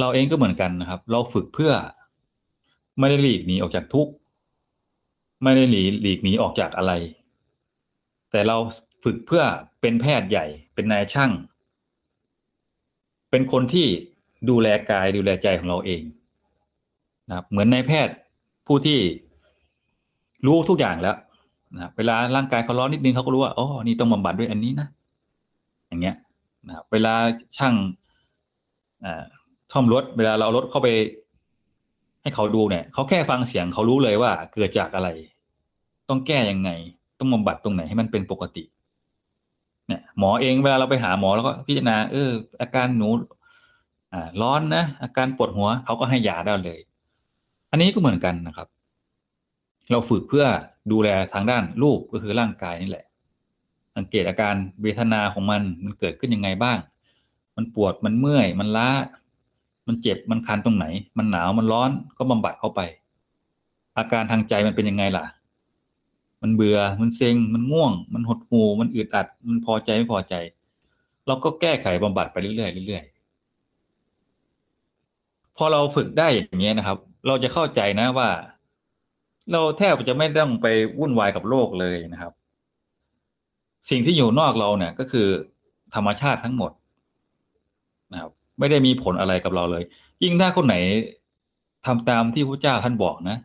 เราเองก็เหมือนกันนะครับ เราฝึกเพื่อ ไม่ได้หลีกหนีออกจากทุกข์ไม่ได้หลีหลีกหนีออกจากอะไร แต่เราฝึกเพื่อเป็นแพทย์ใหญ่ เป็นนายช่าง เป็นคนที่ดูแลกายดูแลใจของเราเองนะครับเหมือนนายแพทย์ผู้ที่รู้ทุกอย่างแล้ว นะเวลาร่างกายเขาร้อนนิดนึงเขาก็รู้ว่าอ๋อนี่ต้องบำบัดด้วยอันนี้นะอย่างเงี้ยนะเวลาช่างอ่ท่อมรถ เวลาเราเอารถเข้าไป ให้เขาดูเนี่ยเขาแค่ฟังเสียงเขารู้เลยว่าเกิดจากอะไร ต้องแก้ยังไง ต้องบำบัดตรงไหนให้มันเป็นปกติ เนี่ย หมอเองเวลาเราไปหาหมอแล้วก็พิจารณาเออ อาการหนูอ่าร้อนนะอาการปวดหัวเขาก็ให้ยาได้เลย อันนี้ก็เหมือนกันนะครับ เราฝึกเพื่อดูแลทางด้านรูปก็คือร่างกายนี่แหละ สังเกตอาการเวทนาของมันมันเกิดขึ้นยังไงบ้าง มันปวดมันเมื่อย มันล้า มันเจ็บมันคันตรงไหน มันหนาวมันร้อนก็บำบัดเข้าไป อาการทางใจมันเป็นยังไงล่ะ มันเบื่อมันเซ็งมันง่วง มันหดหู่มันอึดอัด มันพอใจไม่พอใจ เราก็แก้ไขบำบัดไปเรื่อยๆเรื่อยๆพอเราฝึกได้อย่างนี้นะครับ เราจะเข้าใจนะว่า เราแทบจะไม่ต้องไปวุ่นวายกับโลกเลยนะครับ สิ่งที่อยู่นอกเราเนี่ยก็คือธรรมชาติทั้งหมดนะครับ ไม่ได้มีผลอะไรกับเราเลย ยิ่งถ้าคนไหนทำตามที่พระเจ้าท่านบอกนะ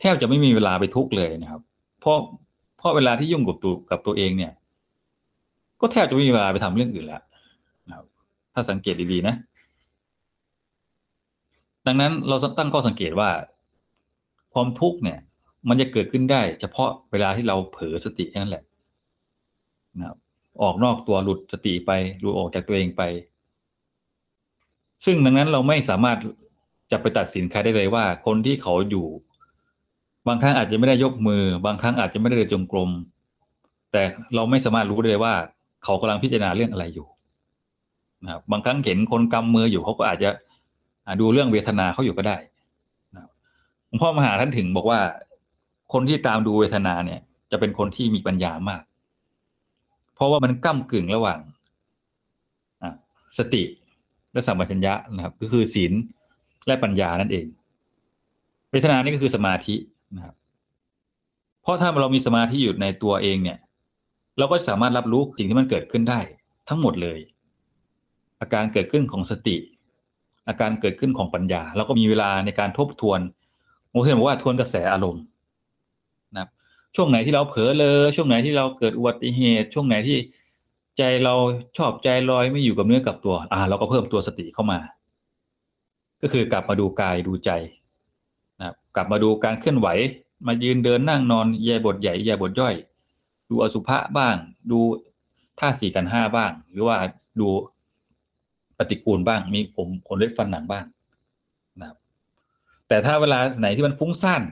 แทบจะไม่มีเวลาไปทุกข์เลยนะครับ เพราะเพราะเวลาที่ยุ่งกับตัวกับตัวเองเนี่ย ก็แทบจะไม่มีเวลาไปทำเรื่องอื่นแล้วนะครับ ถ้าสังเกตดีๆนะ ดังนั้นเราตั้งข้อสังเกตว่า ความทุกข์เนี่ย มันจะเกิดขึ้นได้ เฉพาะเวลาที่เราเผลอสตินั่นแหละนะครับออกนอกตัวหลุดสติไปหลุดออกจากตัวเองไป ซึ่งดังนั้นเราไม่สามารถจะไปตัดสินใครได้เลยว่า คนที่เขาอยู่ บางครั้งอาจจะไม่ได้ยกมือ บางครั้งอาจจะไม่ได้เดินจงกรมแต่เราไม่สามารถรู้ได้เลยว่า เขากำลังพิจารณาเรื่องอะไรอยู่นะครับบางครั้งเห็นคนกำมืออยู่เขาก็อาจจะดูเรื่องเวทนาเขาอยู่ก็ได้ หลวงพ่อมหาท่านถึงบอกว่า คนที่ตามดูเวทนาเนี่ย จะเป็นคนที่มีปัญญามาก เพราะว่ามันก้ากึ่งระหว่างสติและสัมปชัญญะนะครับ ก็คือศีลและปัญญานั่นเอง เวทนานี่ก็คือสมาธินะครับ เพราะถ้าเรามีสมาธิอยู่ในตัวเองเนี่ย เราก็สามารถรับรู้สิ่งที่มันเกิดขึ้นได้ ทั้งหมดเลย อาการเกิดขึ้นของสติ อาการเกิดขึ้นของปัญญา เราก็มีเวลาในการทบทวน โมเทนบอกว่าทวนกระแสอารมณ์นะครับช่วงไหนที่เราเผลอเลยช่วงไหนที่เราเกิดอุบัติเหตุ ช่วงไหนที่ใจเราชอบใจลอยไม่อยู่กับเนื้อกับตัว อ่า เราก็เพิ่มตัวสติเข้ามา ก็คือกลับมาดูกายดูใจนะครับกลับมาดูการเคลื่อนไหว มายืนเดินนั่งนอนแยบทใหญ่แยบทย่อย ดูอสุภะบ้าง ดูท่าสี่กันห้าบ้าง หรือว่าดูปฏิกูลบ้าง มีผมขนเล็บฟันหนังบ้าง แต่ถ้าเวลาไหนที่มันฟุ้งซ่าน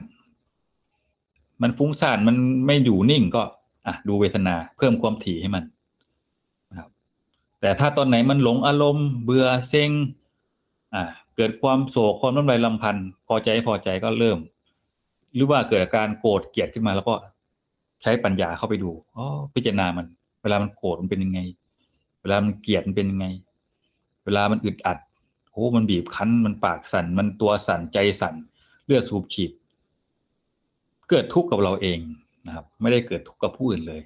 มันฟุ้งซ่านมันไม่อยู่นิ่งก็ อะ ดูเวทนาเพิ่มความถี่ให้มันนะครับ แต่ถ้าตอนไหนมันหลงอารมณ์เบื่อเซ็งอ่า เกิดความโศกความน้ำลายลำพันธ์พอใจพอใจก็เริ่ม หรือว่าเกิดอาการโกรธเกลียดขึ้นมา แล้วก็ใช้ปัญญาเข้าไปดูอ๋อพิจารณามัน เวลามันโกรธมันเป็นยังไง เวลามันเกลียดมันเป็นยังไง เวลามันอึดอัด โอ้มันบีบคั้นมันปากสั่นมันตัวสั่นใจสั่นเลือดสูบฉีดเกิดทุกข์กับเราเองนะครับ ไม่ได้เกิดทุกข์กับผู้อื่นเลย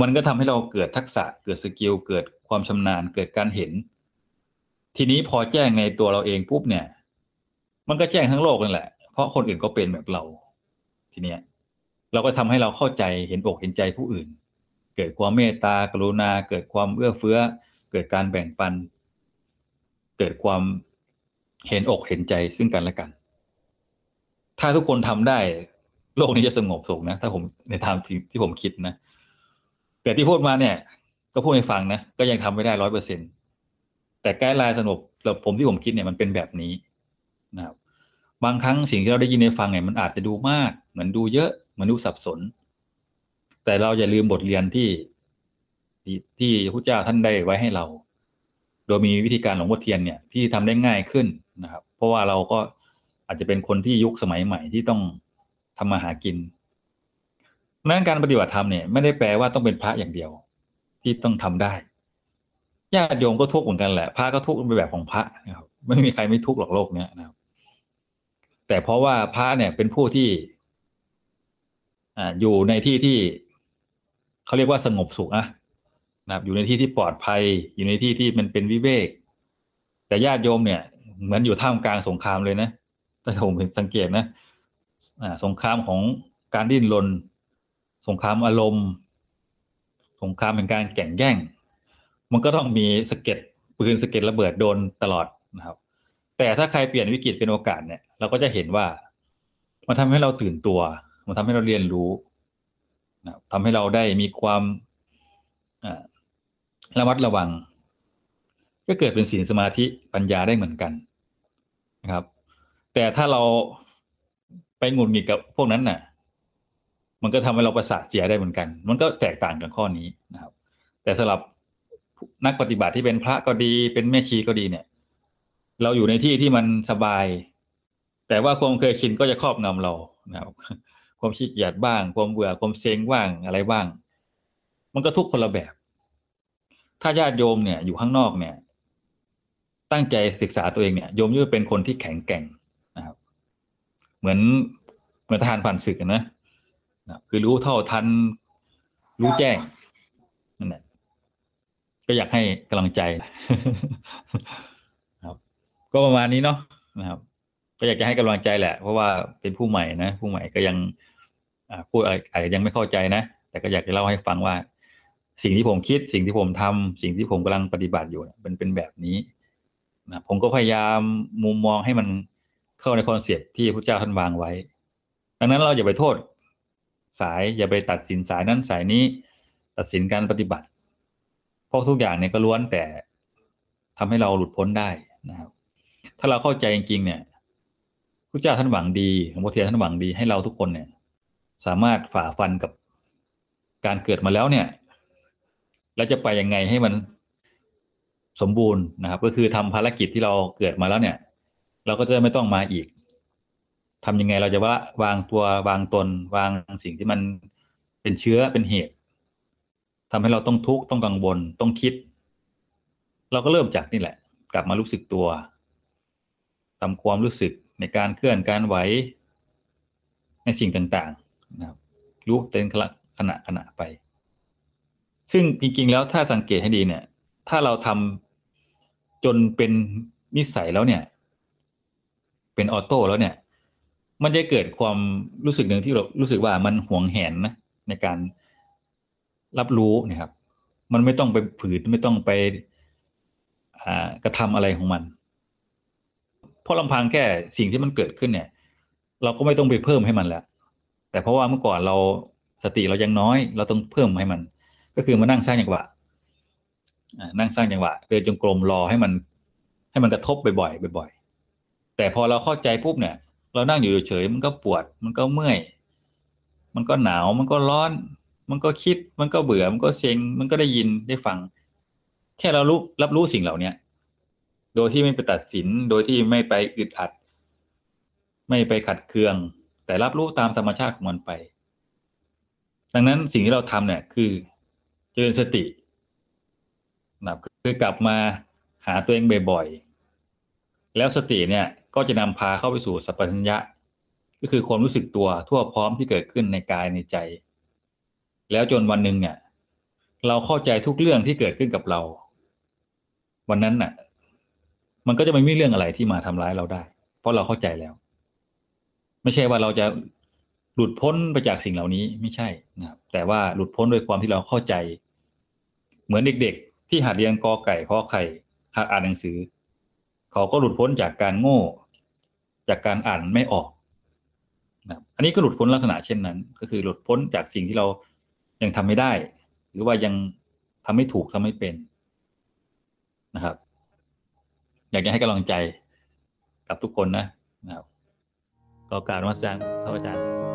มันก็ทำให้เราเกิดทักษะเกิด skill เกิดความชำนาญเกิดการเห็น ทีนี้พอแจ้งในตัวเราเองปุ๊บเนี่ย มันก็แจ้งทั้งโลกนั่นแหละ เพราะคนอื่นก็เป็นแบบเรา ทีเนี้ยเราก็ทำให้เราเข้าใจเห็นอกเห็นใจผู้อื่น เกิดความเมตตากรุณา เกิดความเอื้อเฟื้อ เกิดการแบ่งปัน เกิดความเห็นอกเห็นใจซึ่งกันและกัน ถ้าทุกคนทำได้ โลกนี้จะสงบสุขนะ ถ้าผมในทางที่ที่ผมคิดนะ แต่ที่พูดมาเนี่ย ก็พูดให้ฟังนะ ก็ยังทำไม่ได้ร้อยเปอร์เซ็นแต่ไกด์ไลน์สนุกสำหรับผมที่ผมคิดเนี่ยมันเป็นแบบนี้นะครับ บางครั้งสิ่งที่เราได้ยินในฟังเนี่ยมันอาจจะดูมาก เหมือนดูเยอะเหมือนดูสับสน แต่เราอย่าลืมบทเรียนที่ที่พระเจ้าท่านได้ไว้ให้เรา โดยมีวิธีการหลวงพ่อเทียนเนี่ยที่ทำได้ง่ายขึ้นนะครับ เพราะว่าเราก็อาจจะเป็นคนที่ยุคสมัยใหม่ที่ต้องทำมาหากินนั้นการปฏิบัติธรรมเนี่ยไม่ได้แปลว่าต้องเป็นพระอย่างเดียว ที่ต้องทำได้ญาติโยมก็ทุกข์เหมือนกันแหละพระก็ทุกข์ในแบบของพระนะครับไม่มีใครไม่ทุกข์หรอกโลกเนี้ยนะครับ แต่เพราะว่าพระเนี่ยเป็นผู้ที่อ่าอยู่ในที่ที่เขาเรียกว่าสงบสุขนะ นะครับอยู่ในที่ที่ปลอดภัย อยู่ในที่ที่มันเป็นวิเวก แต่ญาติโยมเนี่ยเหมือนอยู่ท่ามกลางสงครามเลยนะถ้าผมสังเกตนะสงครามของการดิ้นรนสงครามอารมณ์ สงครามเป็นการแข่งแย่ง มันก็ต้องมีสเก็ตปืนสเก็ตระเบิดโดนตลอดนะครับ แต่ถ้าใครเปลี่ยนวิกฤตเป็นโอกาสเนี่ย เราก็จะเห็นว่ามันทำให้เราตื่นตัว มันทำให้เราเรียนรู้นะทำให้เราได้มีความ ระมัดระวัง ก็เกิดเป็นศีลสมาธิปัญญาได้เหมือนกันนะครับ แต่ถ้าเราไปงุนงิดกับพวกนั้นน่ะ มันก็ทำให้เราประสาทเสียได้เหมือนกัน มันก็แตกต่างกันข้อนี้นะครับ แต่สำหรับนักปฏิบัติที่เป็นพระก็ดี เป็นแม่ชีก็ดีเนี่ย เราอยู่ในที่ที่มันสบาย แต่ว่าความเคยชินก็จะครอบงำเรานะครับ ความขี้เกียจบ้าง ความเบื่อความเซ็งบ้างอะไรบ้าง มันก็ทุกคนละแบบ ถ้าญาติโยมเนี่ยอยู่ข้างนอกเนี่ย ตั้งใจศึกษาตัวเองเนี่ยโยมจะเป็นคนที่แข็งแกร่งนะครับ เหมือนเหมือนทหารผ่านศึกนะนะคือรู้เท่าทัน รู้แจ้งนั่นแหละก็อยากให้กำลังใจครับ ก็ประมาณนี้เนาะนะครับ ก็อยากจะให้กำลังใจแหละ เพราะว่าเป็นผู้ใหม่นะผู้ใหม่ก็ยังพูดอะไรอาจจะยังไม่เข้าใจนะแต่ก็อยากจะเล่าให้ฟังว่า สิ่งที่ผมคิดสิ่งที่ผมทำสิ่งที่ผมกำลังปฏิบัติอยู่มันเป็นแบบนี้นะผมก็พยายามมุมมองให้มันเข้าในคอนเซปที่พระเจ้าท่านวางไว้ ดังนั้นเราอย่าไปโทษ สายอย่าไปตัดสินสายนั้นสายนี้ ตัดสินการปฏิบัติ เพราะทุกอย่างเนี่ยก็ล้วนแต่ทำให้เราหลุดพ้นได้นะครับ ถ้าเราเข้าใจจริง ๆ เนี่ยพระเจ้าท่านหวังดีหลวงพ่อเทียนท่านหวังดีให้เราทุกคนเนี่ย สามารถฝ่าฟันกับการเกิดมาแล้วเนี่ย แล้วจะไปยังไงให้มันสมบูรณ์นะครับ ก็คือทำภารกิจที่เราเกิดมาแล้วเนี่ย เราก็จะไม่ต้องมาอีกทำยังไงเราจะว่าวางตัววางตน วางสิ่งที่มันเป็นเชื้อเป็นเหตุทำให้เราต้องทุกข์ต้องกังวลต้องคิด เราก็เริ่มจากนี่แหละ กลับมารู้สึกตัวทำความรู้สึกในการเคลื่อนการไหวในสิ่งต่างๆนะครับรู้เป็นขณะขณะไป ซึ่งจริงๆแล้วถ้าสังเกตให้ดีเนี่ย ถ้าเราทำจนเป็นนิสัยแล้วเนี่ย เป็นออโต้แล้วเนี่ย มันจะเกิดความรู้สึกหนึ่งที่เรารู้สึกว่ามันหวงแหนนะในการรับรู้นะครับ มันไม่ต้องไปฝืนไม่ต้องไปกระทำอะไรของมัน เพราะลำพังแค่สิ่งที่มันเกิดขึ้นเนี่ย เราก็ไม่ต้องไปเพิ่มให้มันแล้ว แต่เพราะว่าเมื่อก่อนเราสติเรายังน้อย เราต้องเพิ่มให้มัน ก็คือมานั่งสร้างจังหวะนั่งสร้างจังหวะเดินจงกรมรอให้มัน ให้มันกระทบบ่อยๆบ่อยๆแต่พอเราเข้าใจปุ๊บเนี่ย เรานั่งอยู่เฉยมันก็ปวด มันก็เมื่อย มันก็หนาว มันก็ร้อน มันก็คิด มันก็เบื่อ มันก็เซ็ง มันก็ได้ยินได้ฟัง แค่เรารู้รับรู้สิ่งเหล่าเนี้ยโดยที่ไม่ไปตัดสิน โดยที่ไม่ไปอึดอัด ไม่ไปขัดเคือง แต่รับรู้ตามธรรมชาติของมันไป ดังนั้นสิ่งที่เราทำเนี่ยคือ เจริญสตินะคือกลับมาหาตัวเองบ่อยๆ แล้วสติเนี่ยก็จะนำพาเข้าไปสู่สัพพัญญะ ก็คือความรู้สึกตัวทั่วพร้อมที่เกิดขึ้นในกายในใจ แล้วจนวันหนึ่งเนี่ยเราเข้าใจทุกเรื่องที่เกิดขึ้นกับเรา วันนั้นน่ะ มันก็จะไม่มีเรื่องอะไรที่มาทำร้ายเราได้ เพราะเราเข้าใจแล้ว ไม่ใช่ว่าเราจะหลุดพ้นไปจากสิ่งเหล่านี้ไม่ใช่นะครับแต่ว่าหลุดพ้นโดยความที่เราเข้าใจ เหมือนเด็กๆ ที่หัดเรียนกอไก่ขอไข่หัดอ่านหนังสือ เขาก็หลุดพ้นจากการโง่ จากการอ่านไม่ออกนะอันนี้ก็หลุดพ้นลักษณะเช่นนั้น ก็คือหลุดพ้นจากสิ่งที่เรายังทำไม่ได้ หรือว่ายังทำไม่ถูกทำไม่เป็นนะครับ อยากจะให้กำลังใจกับทุกคนนะนะครับก็การวัดแซงครับอาจารย์